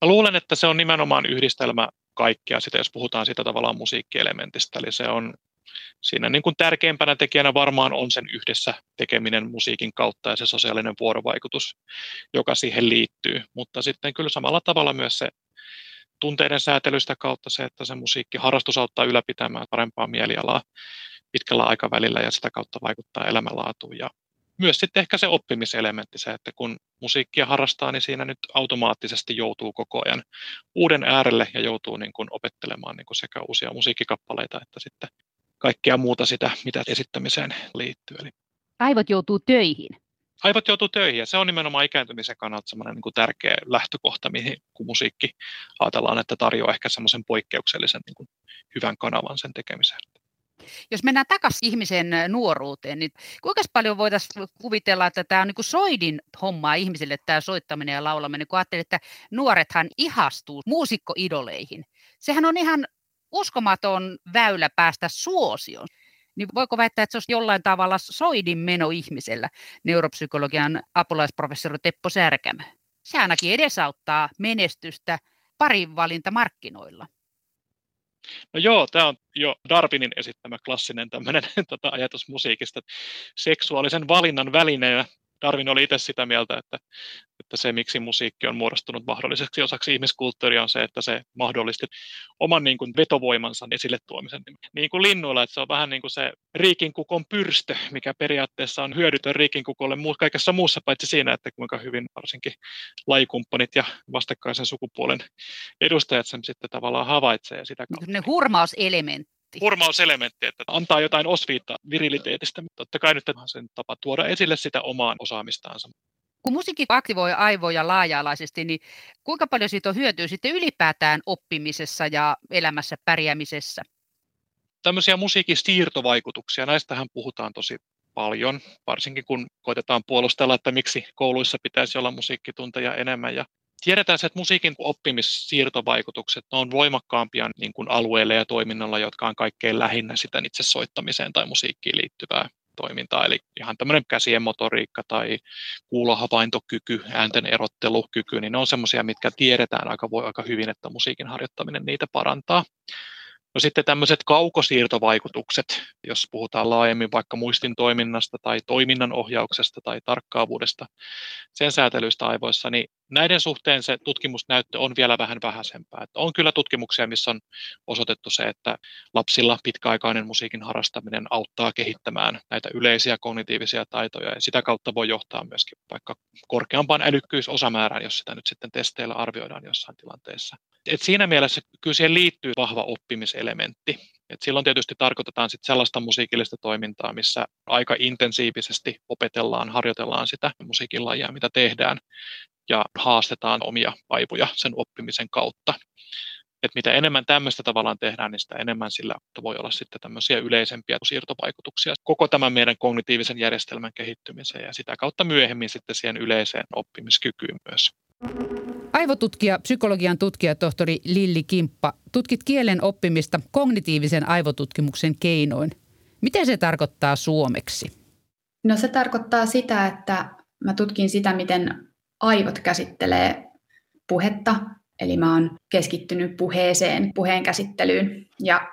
S3: Mä luulen, että se on nimenomaan yhdistelmä kaikkea sitä, jos puhutaan sitä tavallaan musiikkielementistä. Eli se on siinä niin kuin tärkeimpänä tekijänä varmaan on sen yhdessä tekeminen musiikin kautta ja se sosiaalinen vuorovaikutus, joka siihen liittyy. Mutta sitten kyllä samalla tavalla myös se tunteiden säätelystä kautta se, että se musiikkiharrastus auttaa ylläpitämään parempaa mielialaa pitkällä aikavälillä ja sitä kautta vaikuttaa elämänlaatuun. Ja myös sitten ehkä se oppimiselementti, se, että kun musiikkia harrastaa, niin siinä nyt automaattisesti joutuu koko ajan uuden äärelle ja joutuu niin kuin opettelemaan niin kuin sekä uusia musiikkikappaleita että sitten kaikkea muuta sitä, mitä esittämiseen liittyy. Eli
S2: Aivot joutuu töihin.
S3: Aivot joutuu töihin ja se on nimenomaan ikääntymisen kannalta semmoinen niin kuin tärkeä lähtökohta, mihin kun musiikki ajatellaan, että tarjoaa ehkä semmoisen poikkeuksellisen niin kuin hyvän kanavan sen tekemiseen.
S2: Jos mennään takaisin ihmisen nuoruuteen, niin kuinka paljon voitaisiin kuvitella, että tämä on niin kuin soidin hommaa ihmisille, tämä soittaminen ja laulaminen, kun ajattelee, että nuorethan ihastuu muusikkoidoleihin. Sehän on ihan uskomaton väylä päästä suosioon. Niin voiko väittää, että se olisi jollain tavalla soidin meno ihmisellä, neuropsykologian apulaisprofessori Teppo Särkämä? Se ainakin edesauttaa menestystä parin valinta markkinoilla.
S3: No joo, tämä on jo Darwinin esittämä klassinen tämmöinen tota, ajatus musiikista. Seksuaalisen valinnan välineenä Darwin oli itse sitä mieltä, että, että se, miksi musiikki on muodostunut mahdolliseksi osaksi ihmiskulttuuria, on se, että se mahdollisti oman niin kuin, vetovoimansa esille tuomisen. Niin kuin linnuilla, että se on vähän niin kuin se riikinkukon pyrstö, mikä periaatteessa on hyödytön riikinkukolle kaikessa muussa, paitsi siinä, että kuinka hyvin varsinkin lajikumppanit ja vastakkaisen sukupuolen edustajat sen sitten tavallaan havaitsee. Ja sitä kautta.
S2: Ne hurmauselementti
S3: hurmauselementti, että antaa jotain osviittaa viriliteetistä. Totta kai nyt on sen tapa tuoda esille sitä omaa osaamistaansa.
S2: Kun musiikki aktivoi aivoja laaja-alaisesti, niin kuinka paljon siitä on hyötyä sitten ylipäätään oppimisessa ja elämässä pärjäämisessä?
S3: Tämmöisiä musiikin siirtovaikutuksia, näistähän puhutaan tosi paljon, varsinkin kun koitetaan puolustella, että miksi kouluissa pitäisi olla musiikkitunteja enemmän. Ja tiedetään se, että musiikin oppimissiirtovaikutukset on voimakkaampia niin kuin alueelle ja toiminnalla, jotka on kaikkein lähinnä sitä itse soittamiseen tai musiikkiin liittyvää toimintaa, eli ihan tämmöinen käsien motoriikka tai kuulohavaintokyky, äänten erottelukyky, niin ne on semmoisia, mitkä tiedetään aika, voi, aika hyvin, että musiikin harjoittaminen niitä parantaa. No sitten tämmöiset kaukosiirtovaikutukset, jos puhutaan laajemmin vaikka muistin toiminnasta tai toiminnan ohjauksesta tai tarkkaavuudesta, sen säätelyistä aivoissa, niin näiden suhteen se tutkimusnäyttö on vielä vähän vähäisempää. Että on kyllä tutkimuksia, missä on osoitettu se, että lapsilla pitkäaikainen musiikin harrastaminen auttaa kehittämään näitä yleisiä kognitiivisia taitoja ja sitä kautta voi johtaa myöskin vaikka korkeampaan älykkyysosamäärään, jos sitä nyt sitten testeillä arvioidaan jossain tilanteessa. Et siinä mielessä kyllä siihen liittyy vahva oppimiselementti. Et silloin tietysti tarkoitetaan sit sellaista musiikillista toimintaa, missä aika intensiivisesti opetellaan, harjoitellaan sitä musiikin lajia, mitä tehdään, ja haastetaan omia aivoja sen oppimisen kautta. Et mitä enemmän tämmöistä tavallaan tehdään, niin sitä enemmän sillä voi olla sitten tämmöisiä yleisempiä siirtovaikutuksia koko tämän meidän kognitiivisen järjestelmän kehittymiseen ja sitä kautta myöhemmin sitten siihen yleiseen oppimiskykyyn myös.
S2: Aivotutkija, psykologian tutkija tohtori Lilli Kimppa, tutkit kielen oppimista kognitiivisen aivotutkimuksen keinoin. Miten se tarkoittaa suomeksi?
S1: No se tarkoittaa sitä, että mä tutkin sitä, miten aivot käsittelee puhetta. Eli mä oon keskittynyt puheeseen, puheen käsittelyyn ja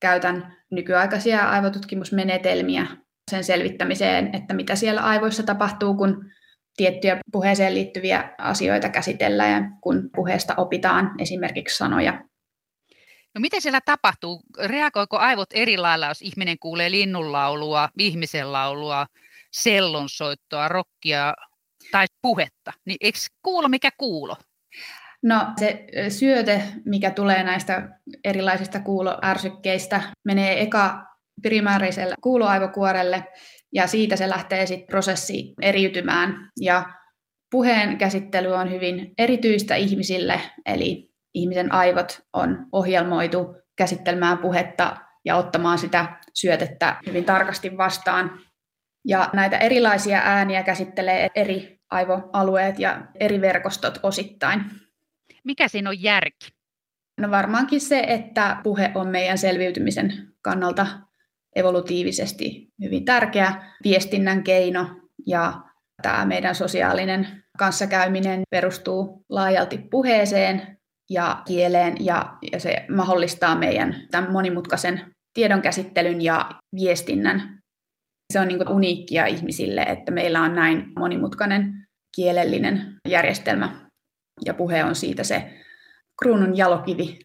S1: käytän nykyaikaisia aivotutkimusmenetelmiä sen selvittämiseen, että mitä siellä aivoissa tapahtuu, kun tiettyjä puheeseen liittyviä asioita käsitellään ja kun puheesta opitaan esimerkiksi sanoja.
S2: No miten siellä tapahtuu? Reagoiko aivot eri lailla, jos ihminen kuulee linnunlaulua, ihmisen laulua, sellonsoittoa, rokkia tai puhetta? Niin eikö kuulo mikä kuulo?
S1: No se syöte, mikä tulee näistä erilaisista kuuloärsykkeistä, menee eka primäärisellä kuuloaivokuorelle ja siitä se lähtee sitten prosessi eriytymään ja puheen käsittely on hyvin erityistä ihmisille, eli ihmisen aivot on ohjelmoitu käsittelemään puhetta ja ottamaan sitä syötettä hyvin tarkasti vastaan. Ja näitä erilaisia ääniä käsittelee eri aivoalueet ja eri verkostot osittain.
S2: Mikä siinä on järki?
S1: No varmaankin se, että puhe on meidän selviytymisen kannalta evolutiivisesti hyvin tärkeä viestinnän keino ja tämä meidän sosiaalinen kanssakäyminen perustuu laajalti puheeseen ja kieleen ja, ja se mahdollistaa meidän tämän monimutkaisen tiedonkäsittelyn ja viestinnän. Se on niin uniikkia ihmisille, että meillä on näin monimutkainen kielellinen järjestelmä. Ja puhe on siitä se kruunun jalokivi.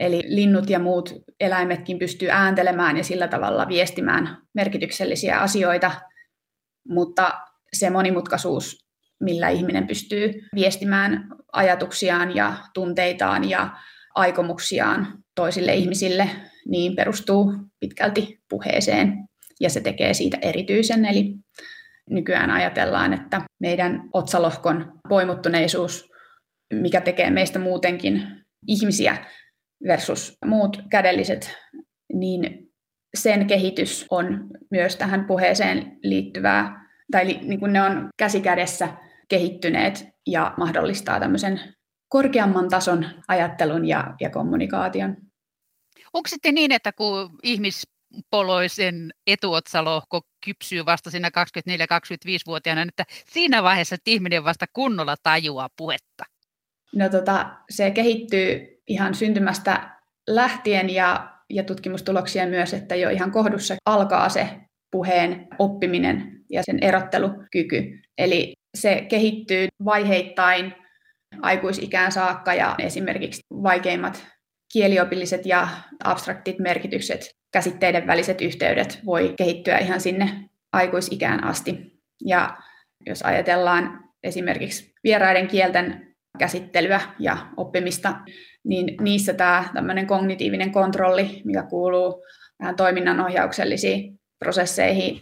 S1: Eli linnut ja muut eläimetkin pystyy ääntelemään ja sillä tavalla viestimään merkityksellisiä asioita, mutta se monimutkaisuus, millä ihminen pystyy viestimään ajatuksiaan ja tunteitaan ja aikomuksiaan toisille ihmisille, niin perustuu pitkälti puheeseen ja se tekee siitä erityisen. Eli nykyään ajatellaan, että meidän otsalohkon poimuttuneisuus, mikä tekee meistä muutenkin ihmisiä versus muut kädelliset, niin sen kehitys on myös tähän puheeseen liittyvää, tai niin kuin ne on käsikädessä kehittyneet ja mahdollistaa tämmöisen korkeamman tason ajattelun ja, ja kommunikaation.
S2: Onko sitten niin, että kun ihmispoloisen etuotsalohko kypsyy vasta siinä 24-25-vuotiaana, että siinä vaiheessa että ihminen vasta kunnolla tajuaa puhetta?
S1: No tota, se kehittyy ihan syntymästä lähtien ja, ja tutkimustuloksia myös, että jo ihan kohdussa alkaa se puheen oppiminen ja sen erottelukyky. Eli se kehittyy vaiheittain aikuisikään saakka ja esimerkiksi vaikeimmat kieliopilliset ja abstraktit merkitykset, käsitteiden väliset yhteydet voi kehittyä ihan sinne aikuisikään asti. Ja jos ajatellaan esimerkiksi vieraiden kielten käsittelyä ja oppimista, niin niissä tämä tämmöinen kognitiivinen kontrolli, mikä kuuluu vähän toiminnanohjauksellisiin prosesseihin,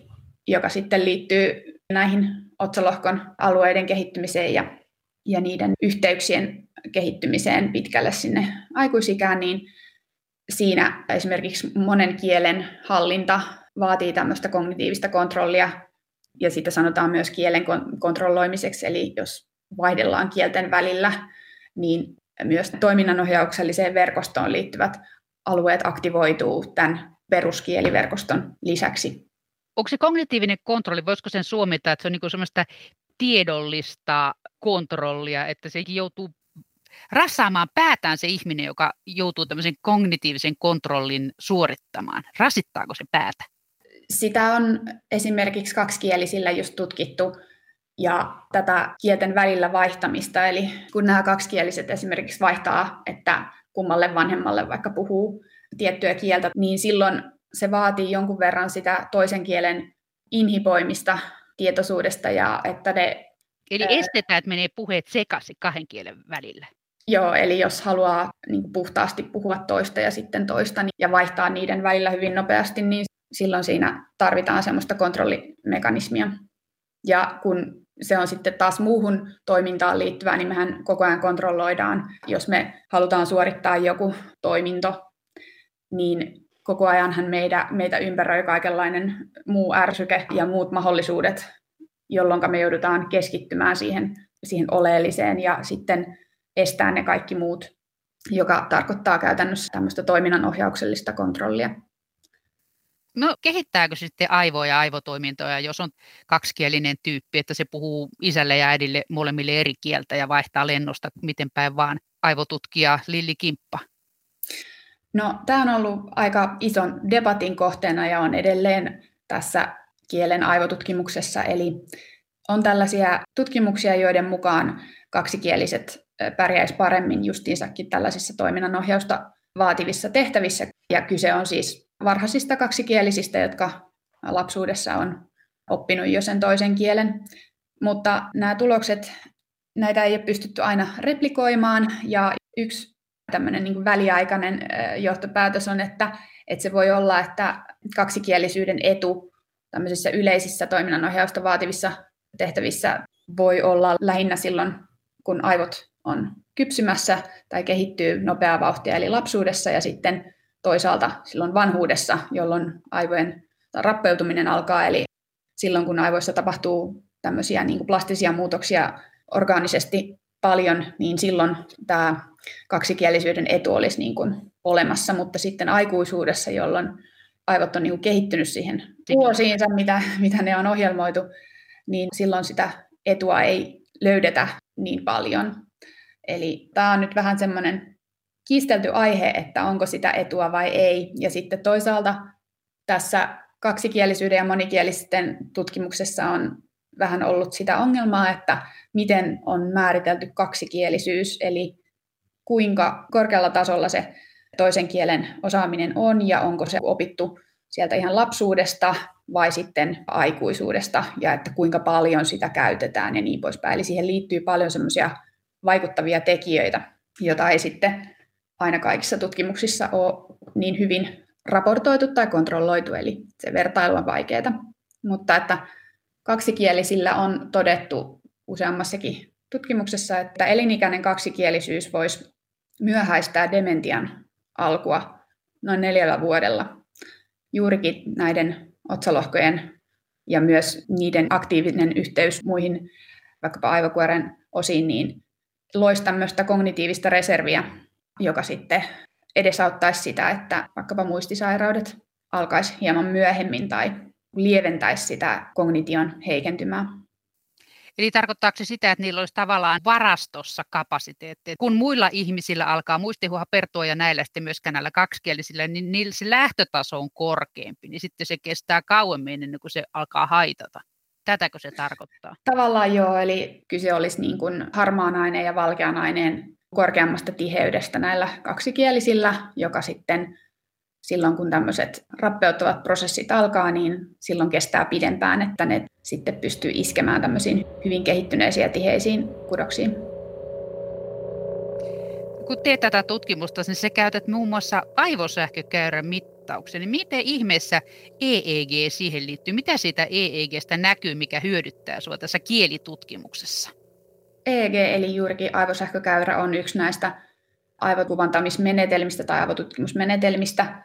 S1: joka sitten liittyy näihin otsalohkon alueiden kehittymiseen ja, ja niiden yhteyksien kehittymiseen pitkälle sinne aikuisikään, niin siinä esimerkiksi monen kielen hallinta vaatii tämmöistä kognitiivista kontrollia, ja sitä sanotaan myös kielen kontrolloimiseksi, eli jos vaihdellaan kielten välillä, niin myös toiminnanohjaukselliseen verkostoon liittyvät alueet aktivoituu tämän peruskieliverkoston lisäksi.
S2: Onko se kognitiivinen kontrolli, voisiko sen suomita, että se on niin semmoista tiedollista kontrollia, että se joutuu rassaamaan päätään se ihminen, joka joutuu tämmöisen kognitiivisen kontrollin suorittamaan? Rasittaako se päätä?
S1: Sitä on esimerkiksi kaksikielisillä just tutkittu ja tätä kielten välillä vaihtamista. Eli kun nämä kaksikieliset esimerkiksi vaihtaa, että kummalle vanhemmalle vaikka puhuu tiettyä kieltä, niin silloin se vaatii jonkun verran sitä toisen kielen inhiboimista tietoisuudesta ja että ne...
S2: Eli estetään, että menee puheet sekaisin kahden kielen välillä.
S1: Joo, eli jos haluaa niin puhtaasti puhua toista ja sitten toista niin, ja vaihtaa niiden välillä hyvin nopeasti, niin silloin siinä tarvitaan semmoista kontrollimekanismia. Ja kun se on sitten taas muuhun toimintaan liittyvää, niin mehän koko ajan kontrolloidaan. Jos me halutaan suorittaa joku toiminto, niin koko ajanhan meitä, meitä ympäröi kaikenlainen muu ärsyke ja muut mahdollisuudet, jolloin me joudutaan keskittymään siihen, siihen oleelliseen ja sitten estää ne kaikki muut, joka tarkoittaa käytännössä tämmöistä toiminnanohjauksellista kontrollia.
S2: No kehittääkö sitten aivoja ja aivotoimintoja, jos on kaksikielinen tyyppi, että se puhuu isälle ja äidille molemmille eri kieltä ja vaihtaa lennosta miten päin vaan aivotutkija Lilli Kimppa?
S1: No tämä on ollut aika ison debatin kohteena ja on edelleen tässä kielen aivotutkimuksessa. Eli on tällaisia tutkimuksia, joiden mukaan kaksikieliset pärjäisi paremmin justiinsakin tällaisissa toiminnanohjausta vaativissa tehtävissä. Ja kyse on siis varhaisista kaksikielisistä, jotka lapsuudessa on oppinut jo sen toisen kielen. Mutta nämä tulokset, näitä ei ole pystytty aina replikoimaan, ja yksi tämmöinen niin väliaikainen johtopäätös on, että, että se voi olla, että kaksikielisyyden etu tämmöisissä yleisissä toiminnanohjausta vaativissa tehtävissä voi olla lähinnä silloin, kun aivot on kypsymässä tai kehittyy nopeaa vauhtia, eli lapsuudessa, ja sitten toisaalta silloin vanhuudessa, jolloin aivojen rappeutuminen alkaa, eli silloin kun aivoissa tapahtuu tämmöisiä niin kuin plastisia muutoksia orgaanisesti paljon, niin silloin tämä kaksikielisyyden etu olisi niin kuin olemassa, mutta sitten aikuisuudessa, jolloin aivot on niin kuin kehittynyt siihen vuosiinsa, mitä, mitä ne on ohjelmoitu, niin silloin sitä etua ei löydetä niin paljon. Eli tämä on nyt vähän semmoinen kiistelty aihe, että onko sitä etua vai ei. Ja sitten toisaalta tässä kaksikielisyyden ja monikielisten tutkimuksessa on vähän ollut sitä ongelmaa, että miten on määritelty kaksikielisyys, eli kuinka korkealla tasolla se toisen kielen osaaminen on ja onko se opittu sieltä ihan lapsuudesta vai sitten aikuisuudesta ja että kuinka paljon sitä käytetään ja niin poispäin. Eli siihen liittyy paljon semmoisia vaikuttavia tekijöitä, joita ei sitten aina kaikissa tutkimuksissa ole niin hyvin raportoitu tai kontrolloitu, eli se vertailu on vaikeaa. Mutta että kaksikielisillä on todettu useammassakin tutkimuksessa, että elinikäinen kaksikielisyys voisi myöhäistää dementian alkua noin neljällä vuodella. Juurikin näiden otsalohkojen ja myös niiden aktiivinen yhteys muihin vaikkapa aivokuoren osiin, niin loisi tämmöistä kognitiivista reserviä, joka sitten edesauttaisi sitä, että vaikkapa muistisairaudet alkaisi hieman myöhemmin tai lieventäisi sitä kognition heikentymää.
S2: Eli tarkoittaako se sitä, että niillä olisi tavallaan varastossa kapasiteetti? Kun muilla ihmisillä alkaa muistihuha pertua ja näillä sitten myöskään näillä kaksikielisillä, niin niillä se lähtötaso on korkeampi, niin sitten se kestää kauemmin ennen kuin se alkaa haitata. Tätäkö se tarkoittaa?
S1: Tavallaan joo, eli kyse olisi niin kuin harmaan aineen ja valkean aineen korkeammasta tiheydestä näillä kaksikielisillä, joka sitten silloin kun tämmöiset rappeuttavat prosessit alkaa, niin silloin kestää pidempään, että ne sitten pystyy iskemään tämmöisiin hyvin kehittyneisiin ja tiheisiin kudoksiin.
S2: Kun teet tätä tutkimusta, niin sä käytät muun muassa aivosähkökäyrän mittauksen. Niin miten ihmeessä EEG siihen liittyy? Mitä siitä EEGstä näkyy, mikä hyödyttää sinua tässä kielitutkimuksessa?
S1: EEG eli juurikin aivosähkökäyrä on yksi näistä aivokuvantamismenetelmistä tai aivotutkimusmenetelmistä,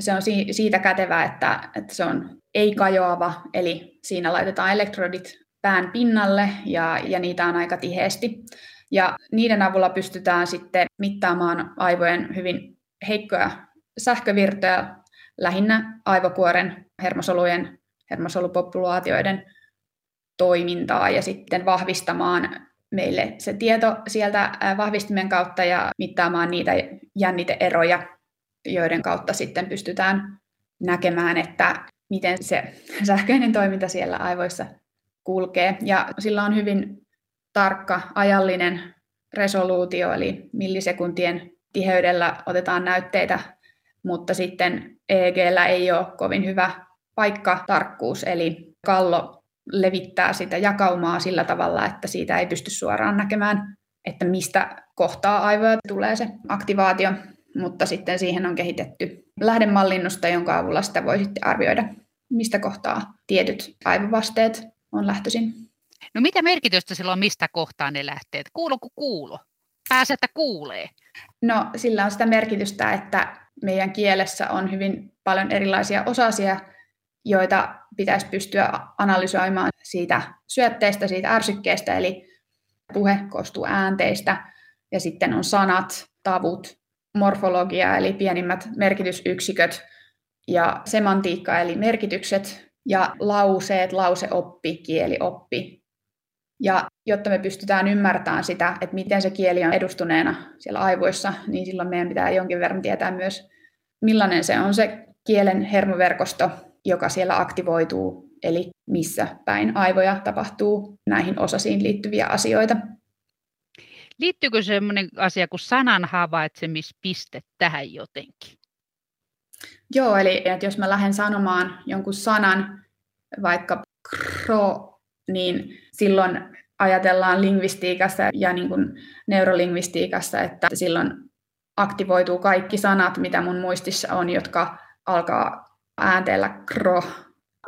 S1: se on siitä kätevää, että, että se on ei-kajoava, eli siinä laitetaan elektrodit pään pinnalle ja, ja niitä on aika tiheesti. Ja niiden avulla pystytään sitten mittaamaan aivojen hyvin heikkoja sähkövirtoja, lähinnä aivokuoren hermosolujen, hermosolupopulaatioiden toimintaa ja sitten vahvistamaan meille se tieto sieltä vahvistimen kautta ja mittaamaan niitä jänniteeroja joiden kautta sitten pystytään näkemään, että miten se sähköinen toiminta siellä aivoissa kulkee. Ja sillä on hyvin tarkka ajallinen resoluutio, eli millisekuntien tiheydellä otetaan näytteitä, mutta sitten EEGllä ei ole kovin hyvä paikkatarkkuus, eli kallo levittää sitä jakaumaa sillä tavalla, että siitä ei pysty suoraan näkemään, että mistä kohtaa aivoja tulee se aktivaatio mutta sitten siihen on kehitetty lähdemallinnusta, jonka avulla sitä voi sitten arvioida, mistä kohtaa tietyt aivovasteet on lähtöisin.
S2: No mitä merkitystä sillä on, mistä kohtaa ne lähteet? Kuulo kuin kuulo? Pääsee, että kuulee.
S1: No sillä on sitä merkitystä, että meidän kielessä on hyvin paljon erilaisia osasia, joita pitäisi pystyä analysoimaan siitä syötteestä, siitä ärsykkeestä, eli puhe koostuu äänteistä, ja sitten on sanat, tavut, morfologia eli pienimmät merkitysyksiköt ja semantiikka eli merkitykset ja lauseet, lauseoppi, kielioppi. Ja jotta me pystytään ymmärtämään sitä, että miten se kieli on edustuneena siellä aivoissa, niin silloin meidän pitää jonkin verran tietää myös, millainen se on se kielen hermoverkosto, joka siellä aktivoituu, eli missä päin aivoja tapahtuu näihin osasiin liittyviä asioita.
S2: Liittyykö sellainen asia kuin sanan havaitsemispiste tähän jotenkin?
S1: Joo, eli että jos mä lähden sanomaan jonkun sanan, vaikka kro, niin silloin ajatellaan lingvistiikassa ja niin kuin neurolingvistiikassa, että silloin aktivoituu kaikki sanat, mitä mun muistissa on, jotka alkaa äänteellä kro.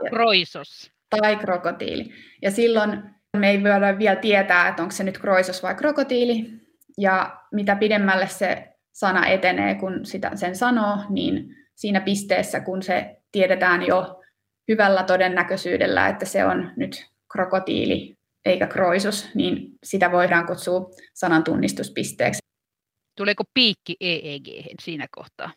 S2: Kroisos.
S1: Tai krokotiili. Ja silloin Me ei voida vielä tietää, että onko se nyt kroisos vai krokotiili. Ja mitä pidemmälle se sana etenee, kun sitä, sen sanoo, niin siinä pisteessä, kun se tiedetään jo hyvällä todennäköisyydellä, että se on nyt krokotiili eikä kroisos, niin sitä voidaan kutsua sanan tunnistuspisteeksi.
S2: Tuleeko piikki EEG siinä kohtaa?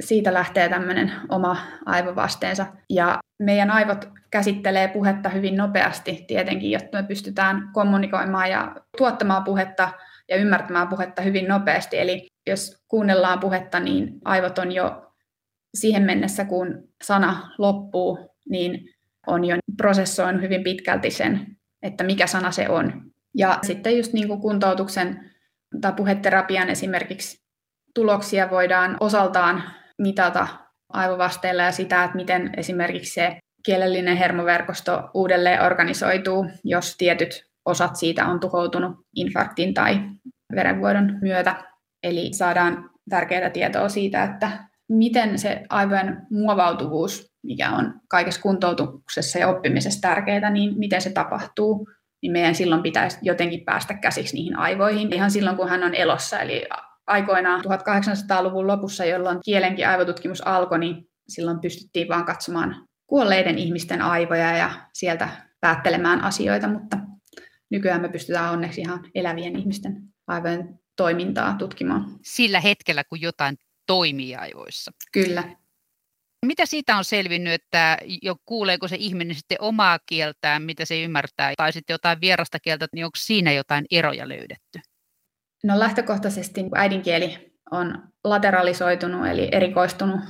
S1: Siitä lähtee tämmöinen oma aivovasteensa. Ja meidän aivot käsittelee puhetta hyvin nopeasti tietenkin, jotta me pystytään kommunikoimaan ja tuottamaan puhetta ja ymmärtämään puhetta hyvin nopeasti. Eli jos kuunnellaan puhetta, niin aivot on jo siihen mennessä, kun sana loppuu, niin on jo prosessoinut hyvin pitkälti sen, että mikä sana se on. Ja sitten just niin kuin kuntoutuksen tai puheterapian esimerkiksi tuloksia voidaan osaltaan mitata aivovasteilla ja sitä, että miten esimerkiksi se kielellinen hermoverkosto uudelleen organisoituu, jos tietyt osat siitä on tuhoutunut infarktin tai verenvuodon myötä. Eli saadaan tärkeää tietoa siitä, että miten se aivojen muovautuvuus, mikä on kaikessa kuntoutuksessa ja oppimisessa tärkeää, niin miten se tapahtuu, niin meidän silloin pitäisi jotenkin päästä käsiksi niihin aivoihin. Ihan silloin, kun hän on elossa, eli aikoinaan 1800-luvun lopussa, jolloin kielenkin aivotutkimus alkoi, niin silloin pystyttiin vaan katsomaan kuolleiden ihmisten aivoja ja sieltä päättelemään asioita, mutta nykyään me pystytään onneksi ihan elävien ihmisten aivojen toimintaa tutkimaan.
S2: Sillä hetkellä, kun jotain toimii.
S1: Kyllä.
S2: Mitä siitä on selvinnyt, että jo kuuleeko se ihminen sitten omaa kieltään, mitä se ymmärtää, tai sitten jotain vierasta kieltä, niin onko siinä jotain eroja löydetty?
S1: No lähtökohtaisesti äidinkieli on lateralisoitunut, eli erikoistunut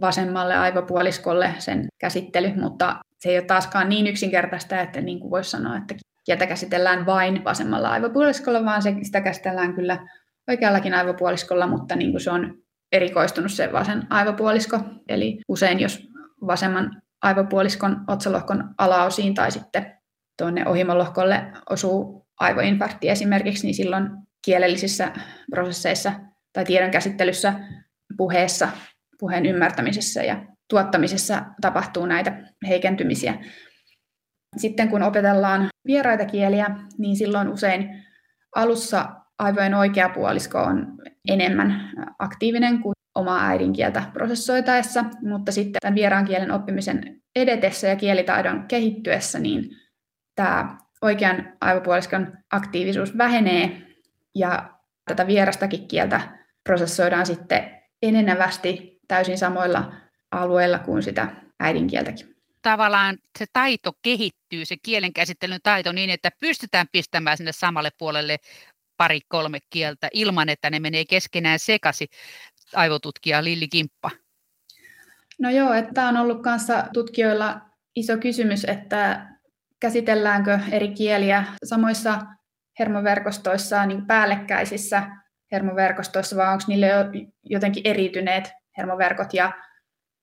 S1: vasemmalle aivopuoliskolle sen käsittely, mutta se ei ole taaskaan niin yksinkertaista, että niin kuin voisi sanoa, että kieltä käsitellään vain vasemmalla aivopuoliskolla, vaan se, sitä käsitellään kyllä oikeallakin aivopuoliskolla, mutta niin kuin se on erikoistunut se vasen aivopuolisko. Eli usein jos vasemman aivopuoliskon otsalohkon alaosiin tai sitten tuonne ohimolohkolle osuu aivoinfarkti esimerkiksi, niin silloin kielellisissä prosesseissa tai tiedon käsittelyssä, puheessa, puheen ymmärtämisessä ja tuottamisessa tapahtuu näitä heikentymisiä. Sitten kun opetellaan vieraita kieliä, niin silloin usein alussa aivojen oikea puolisko on enemmän aktiivinen kuin omaa äidinkieltä prosessoitaessa, mutta sitten tämän vieraan kielen oppimisen edetessä ja kielitaidon kehittyessä, niin tämä oikean aivopuoliskon aktiivisuus vähenee ja tätä vierastakin kieltä prosessoidaan sitten enenevästi täysin samoilla alueilla kuin sitä äidinkieltäkin.
S2: Tavallaan se taito kehittyy, se kielen käsittelyn taito niin, että pystytään pistämään sinne samalle puolelle pari-kolme kieltä ilman, että ne menee keskenään sekasi, aivotutkija Lilli Kimppa.
S1: No joo, että tämä on ollut kanssa tutkijoilla iso kysymys, että käsitelläänkö eri kieliä samoissa hermoverkostoissa, niin päällekkäisissä hermoverkostoissa, vai onko niille jotenkin eriytyneet hermoverkot. Ja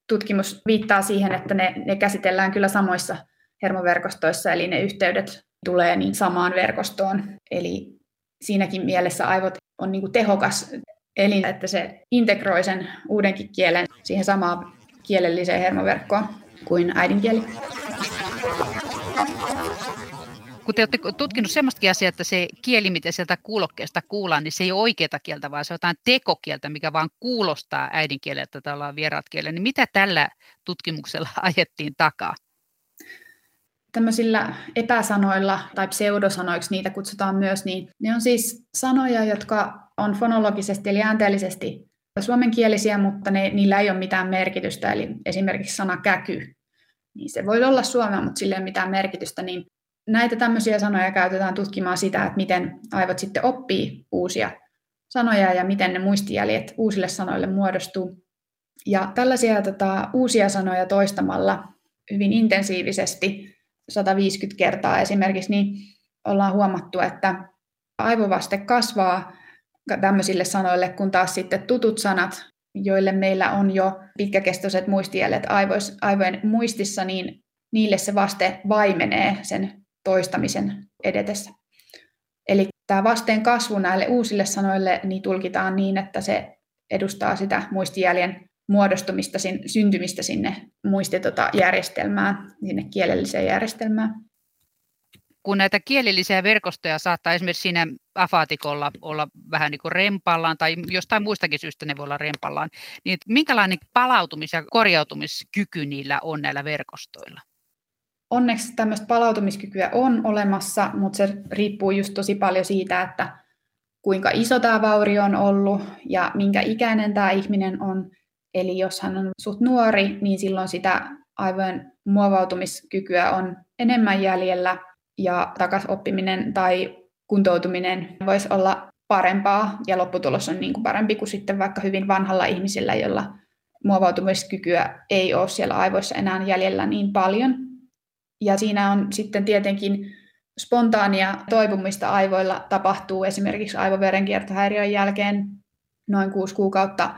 S1: tutkimus viittaa siihen, että ne, ne käsitellään kyllä samoissa hermoverkostoissa, eli ne yhteydet tulee niin samaan verkostoon. Eli siinäkin mielessä aivot on niin kuin tehokas elin, että se integroi sen uudenkin kielen siihen samaan kielelliseen hermoverkkoon kuin äidinkieli
S2: kun te olette tutkinut semmoistakin asiaa, että se kieli, miten sieltä kuulokkeesta kuullaan, niin se ei ole oikeaa kieltä, vaan se on jotain tekokieltä, mikä vaan kuulostaa äidinkieleltä että ollaan vieraat kielellä. Niin mitä tällä tutkimuksella ajettiin takaa?
S1: Tämmöisillä epäsanoilla tai pseudosanoiksi niitä kutsutaan myös, niin ne on siis sanoja, jotka on fonologisesti eli äänteellisesti suomenkielisiä, mutta ne, niillä ei ole mitään merkitystä. Eli esimerkiksi sana käky, niin se voi olla suomea, mutta sillä ei ole mitään merkitystä, niin näitä tämmöisiä sanoja käytetään tutkimaan sitä, että miten aivot sitten oppii uusia sanoja ja miten ne muistijäljet uusille sanoille muodostuu. Ja tällaisia tota, uusia sanoja toistamalla hyvin intensiivisesti 150 kertaa esimerkiksi, niin ollaan huomattu, että aivovaste kasvaa tämmöisille sanoille, kun taas sitten tutut sanat, joille meillä on jo pitkäkestoiset muistijäljet aivojen muistissa, niin niille se vaste vaimenee sen toistamisen edetessä. Eli tämä vasteen kasvu näille uusille sanoille niin tulkitaan niin, että se edustaa sitä muistijäljen muodostumista, syntymistä sinne muistijärjestelmään, sinne kielelliseen järjestelmään.
S2: kun näitä kielellisiä verkostoja saattaa esimerkiksi siinä afaatikolla olla vähän niin kuin rempallaan tai jostain muistakin syystä ne voi olla rempallaan, niin minkälainen palautumis- ja korjautumiskyky niillä on näillä verkostoilla?
S1: Onneksi tämmöistä palautumiskykyä on olemassa, mutta se riippuu just tosi paljon siitä, että kuinka iso tämä vaurio on ollut ja minkä ikäinen tämä ihminen on. Eli jos hän on suht nuori, niin silloin sitä aivojen muovautumiskykyä on enemmän jäljellä ja takasoppiminen tai kuntoutuminen voisi olla parempaa ja lopputulos on niin kuin parempi kuin sitten vaikka hyvin vanhalla ihmisellä, jolla muovautumiskykyä ei ole siellä aivoissa enää jäljellä niin paljon. Ja siinä on sitten tietenkin spontaania toipumista aivoilla tapahtuu esimerkiksi aivoverenkiertohäiriön jälkeen noin kuusi kuukautta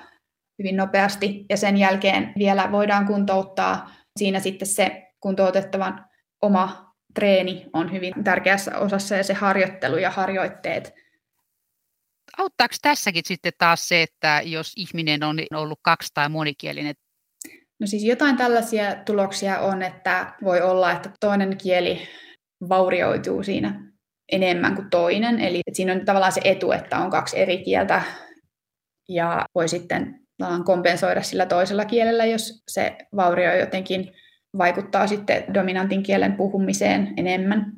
S1: hyvin nopeasti ja sen jälkeen vielä voidaan kuntouttaa. Siinä sitten se kuntoutettavan oma treeni on hyvin tärkeässä osassa ja se harjoittelu ja harjoitteet.
S2: Auttaako tässäkin sitten taas se, että jos ihminen on ollut kaksi- tai monikielinen?
S1: No siis jotain tällaisia tuloksia on, että voi olla, että toinen kieli vaurioituu siinä enemmän kuin toinen. Eli siinä on tavallaan se etu, että on kaksi eri kieltä ja voi sitten kompensoida sillä toisella kielellä, jos se vaurio jotenkin vaikuttaa sitten dominantin kielen puhumiseen enemmän.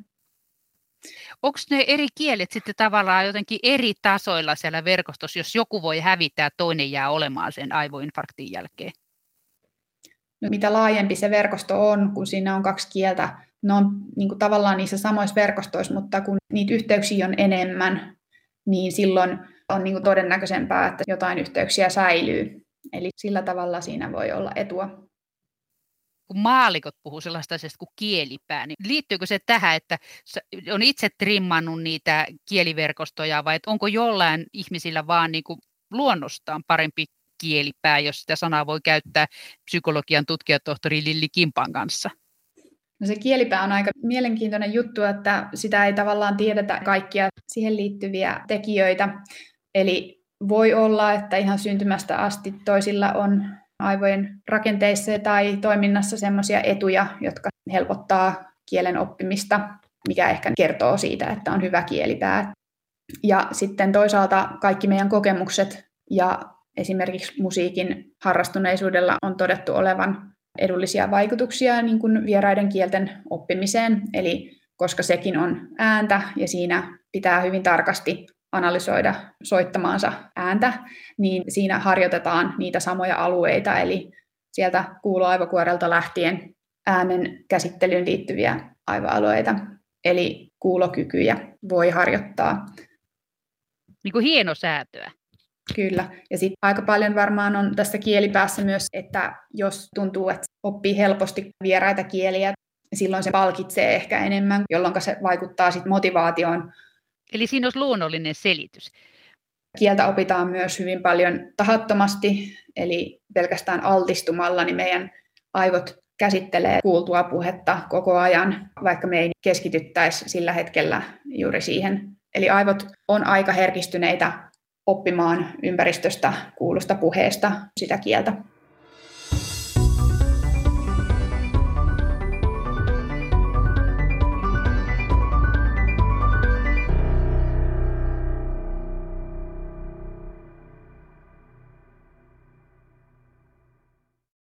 S2: Onko ne eri kielet sitten tavallaan jotenkin eri tasoilla siellä verkostossa, jos joku voi hävitä ja toinen jää olemaan sen aivoinfarktin jälkeen?
S1: No, mitä laajempi se verkosto on, kun siinä on kaksi kieltä, ne on niin kuin tavallaan niissä samoissa verkostoissa, mutta kun niitä yhteyksiä on enemmän, niin silloin on niin kuin todennäköisempää, että jotain yhteyksiä säilyy. Eli sillä tavalla siinä voi olla etua
S2: kun maalikot puhuu sellaista asiasta kuin kielipää, niin liittyykö se tähän, että on itse trimmannut niitä kieliverkostoja vai että onko jollain ihmisillä vaan niin kuin luonnostaan parempi kielipää, jos sitä sanaa voi käyttää psykologian tutkijatohtori Lilli Kimpan kanssa?
S1: No se kielipää on aika mielenkiintoinen juttu, että sitä ei tavallaan tiedetä kaikkia siihen liittyviä tekijöitä. Eli voi olla, että ihan syntymästä asti toisilla on aivojen rakenteissa tai toiminnassa sellaisia etuja, jotka helpottaa kielen oppimista, mikä ehkä kertoo siitä, että on hyvä kielipää. Ja sitten toisaalta kaikki meidän kokemukset ja esimerkiksi musiikin harrastuneisuudella on todettu olevan edullisia vaikutuksia niin kuin vieraiden kielten oppimiseen. Eli koska sekin on ääntä ja siinä pitää hyvin tarkasti analysoida soittamaansa ääntä, niin siinä harjoitetaan niitä samoja alueita, eli sieltä kuuloaivokuorelta lähtien äänen käsittelyyn liittyviä aivoalueita, eli kuulokykyjä voi harjoittaa.
S2: Niin kuin hieno säätöä.
S1: Kyllä. Ja sitten aika paljon varmaan on tässä kielipäässä myös, että jos tuntuu, että oppii helposti vieraita kieliä, silloin se palkitsee ehkä enemmän, jolloin se vaikuttaa sitten motivaatioon
S2: Eli siinä olisi luonnollinen selitys.
S1: Kieltä opitaan myös hyvin paljon tahattomasti, eli pelkästään altistumalla niin meidän aivot käsittelee kuultua puhetta koko ajan, vaikka me ei keskityttäisi sillä hetkellä juuri siihen. Eli aivot on aika herkistyneitä oppimaan ympäristöstä kuulusta puheesta sitä kieltä.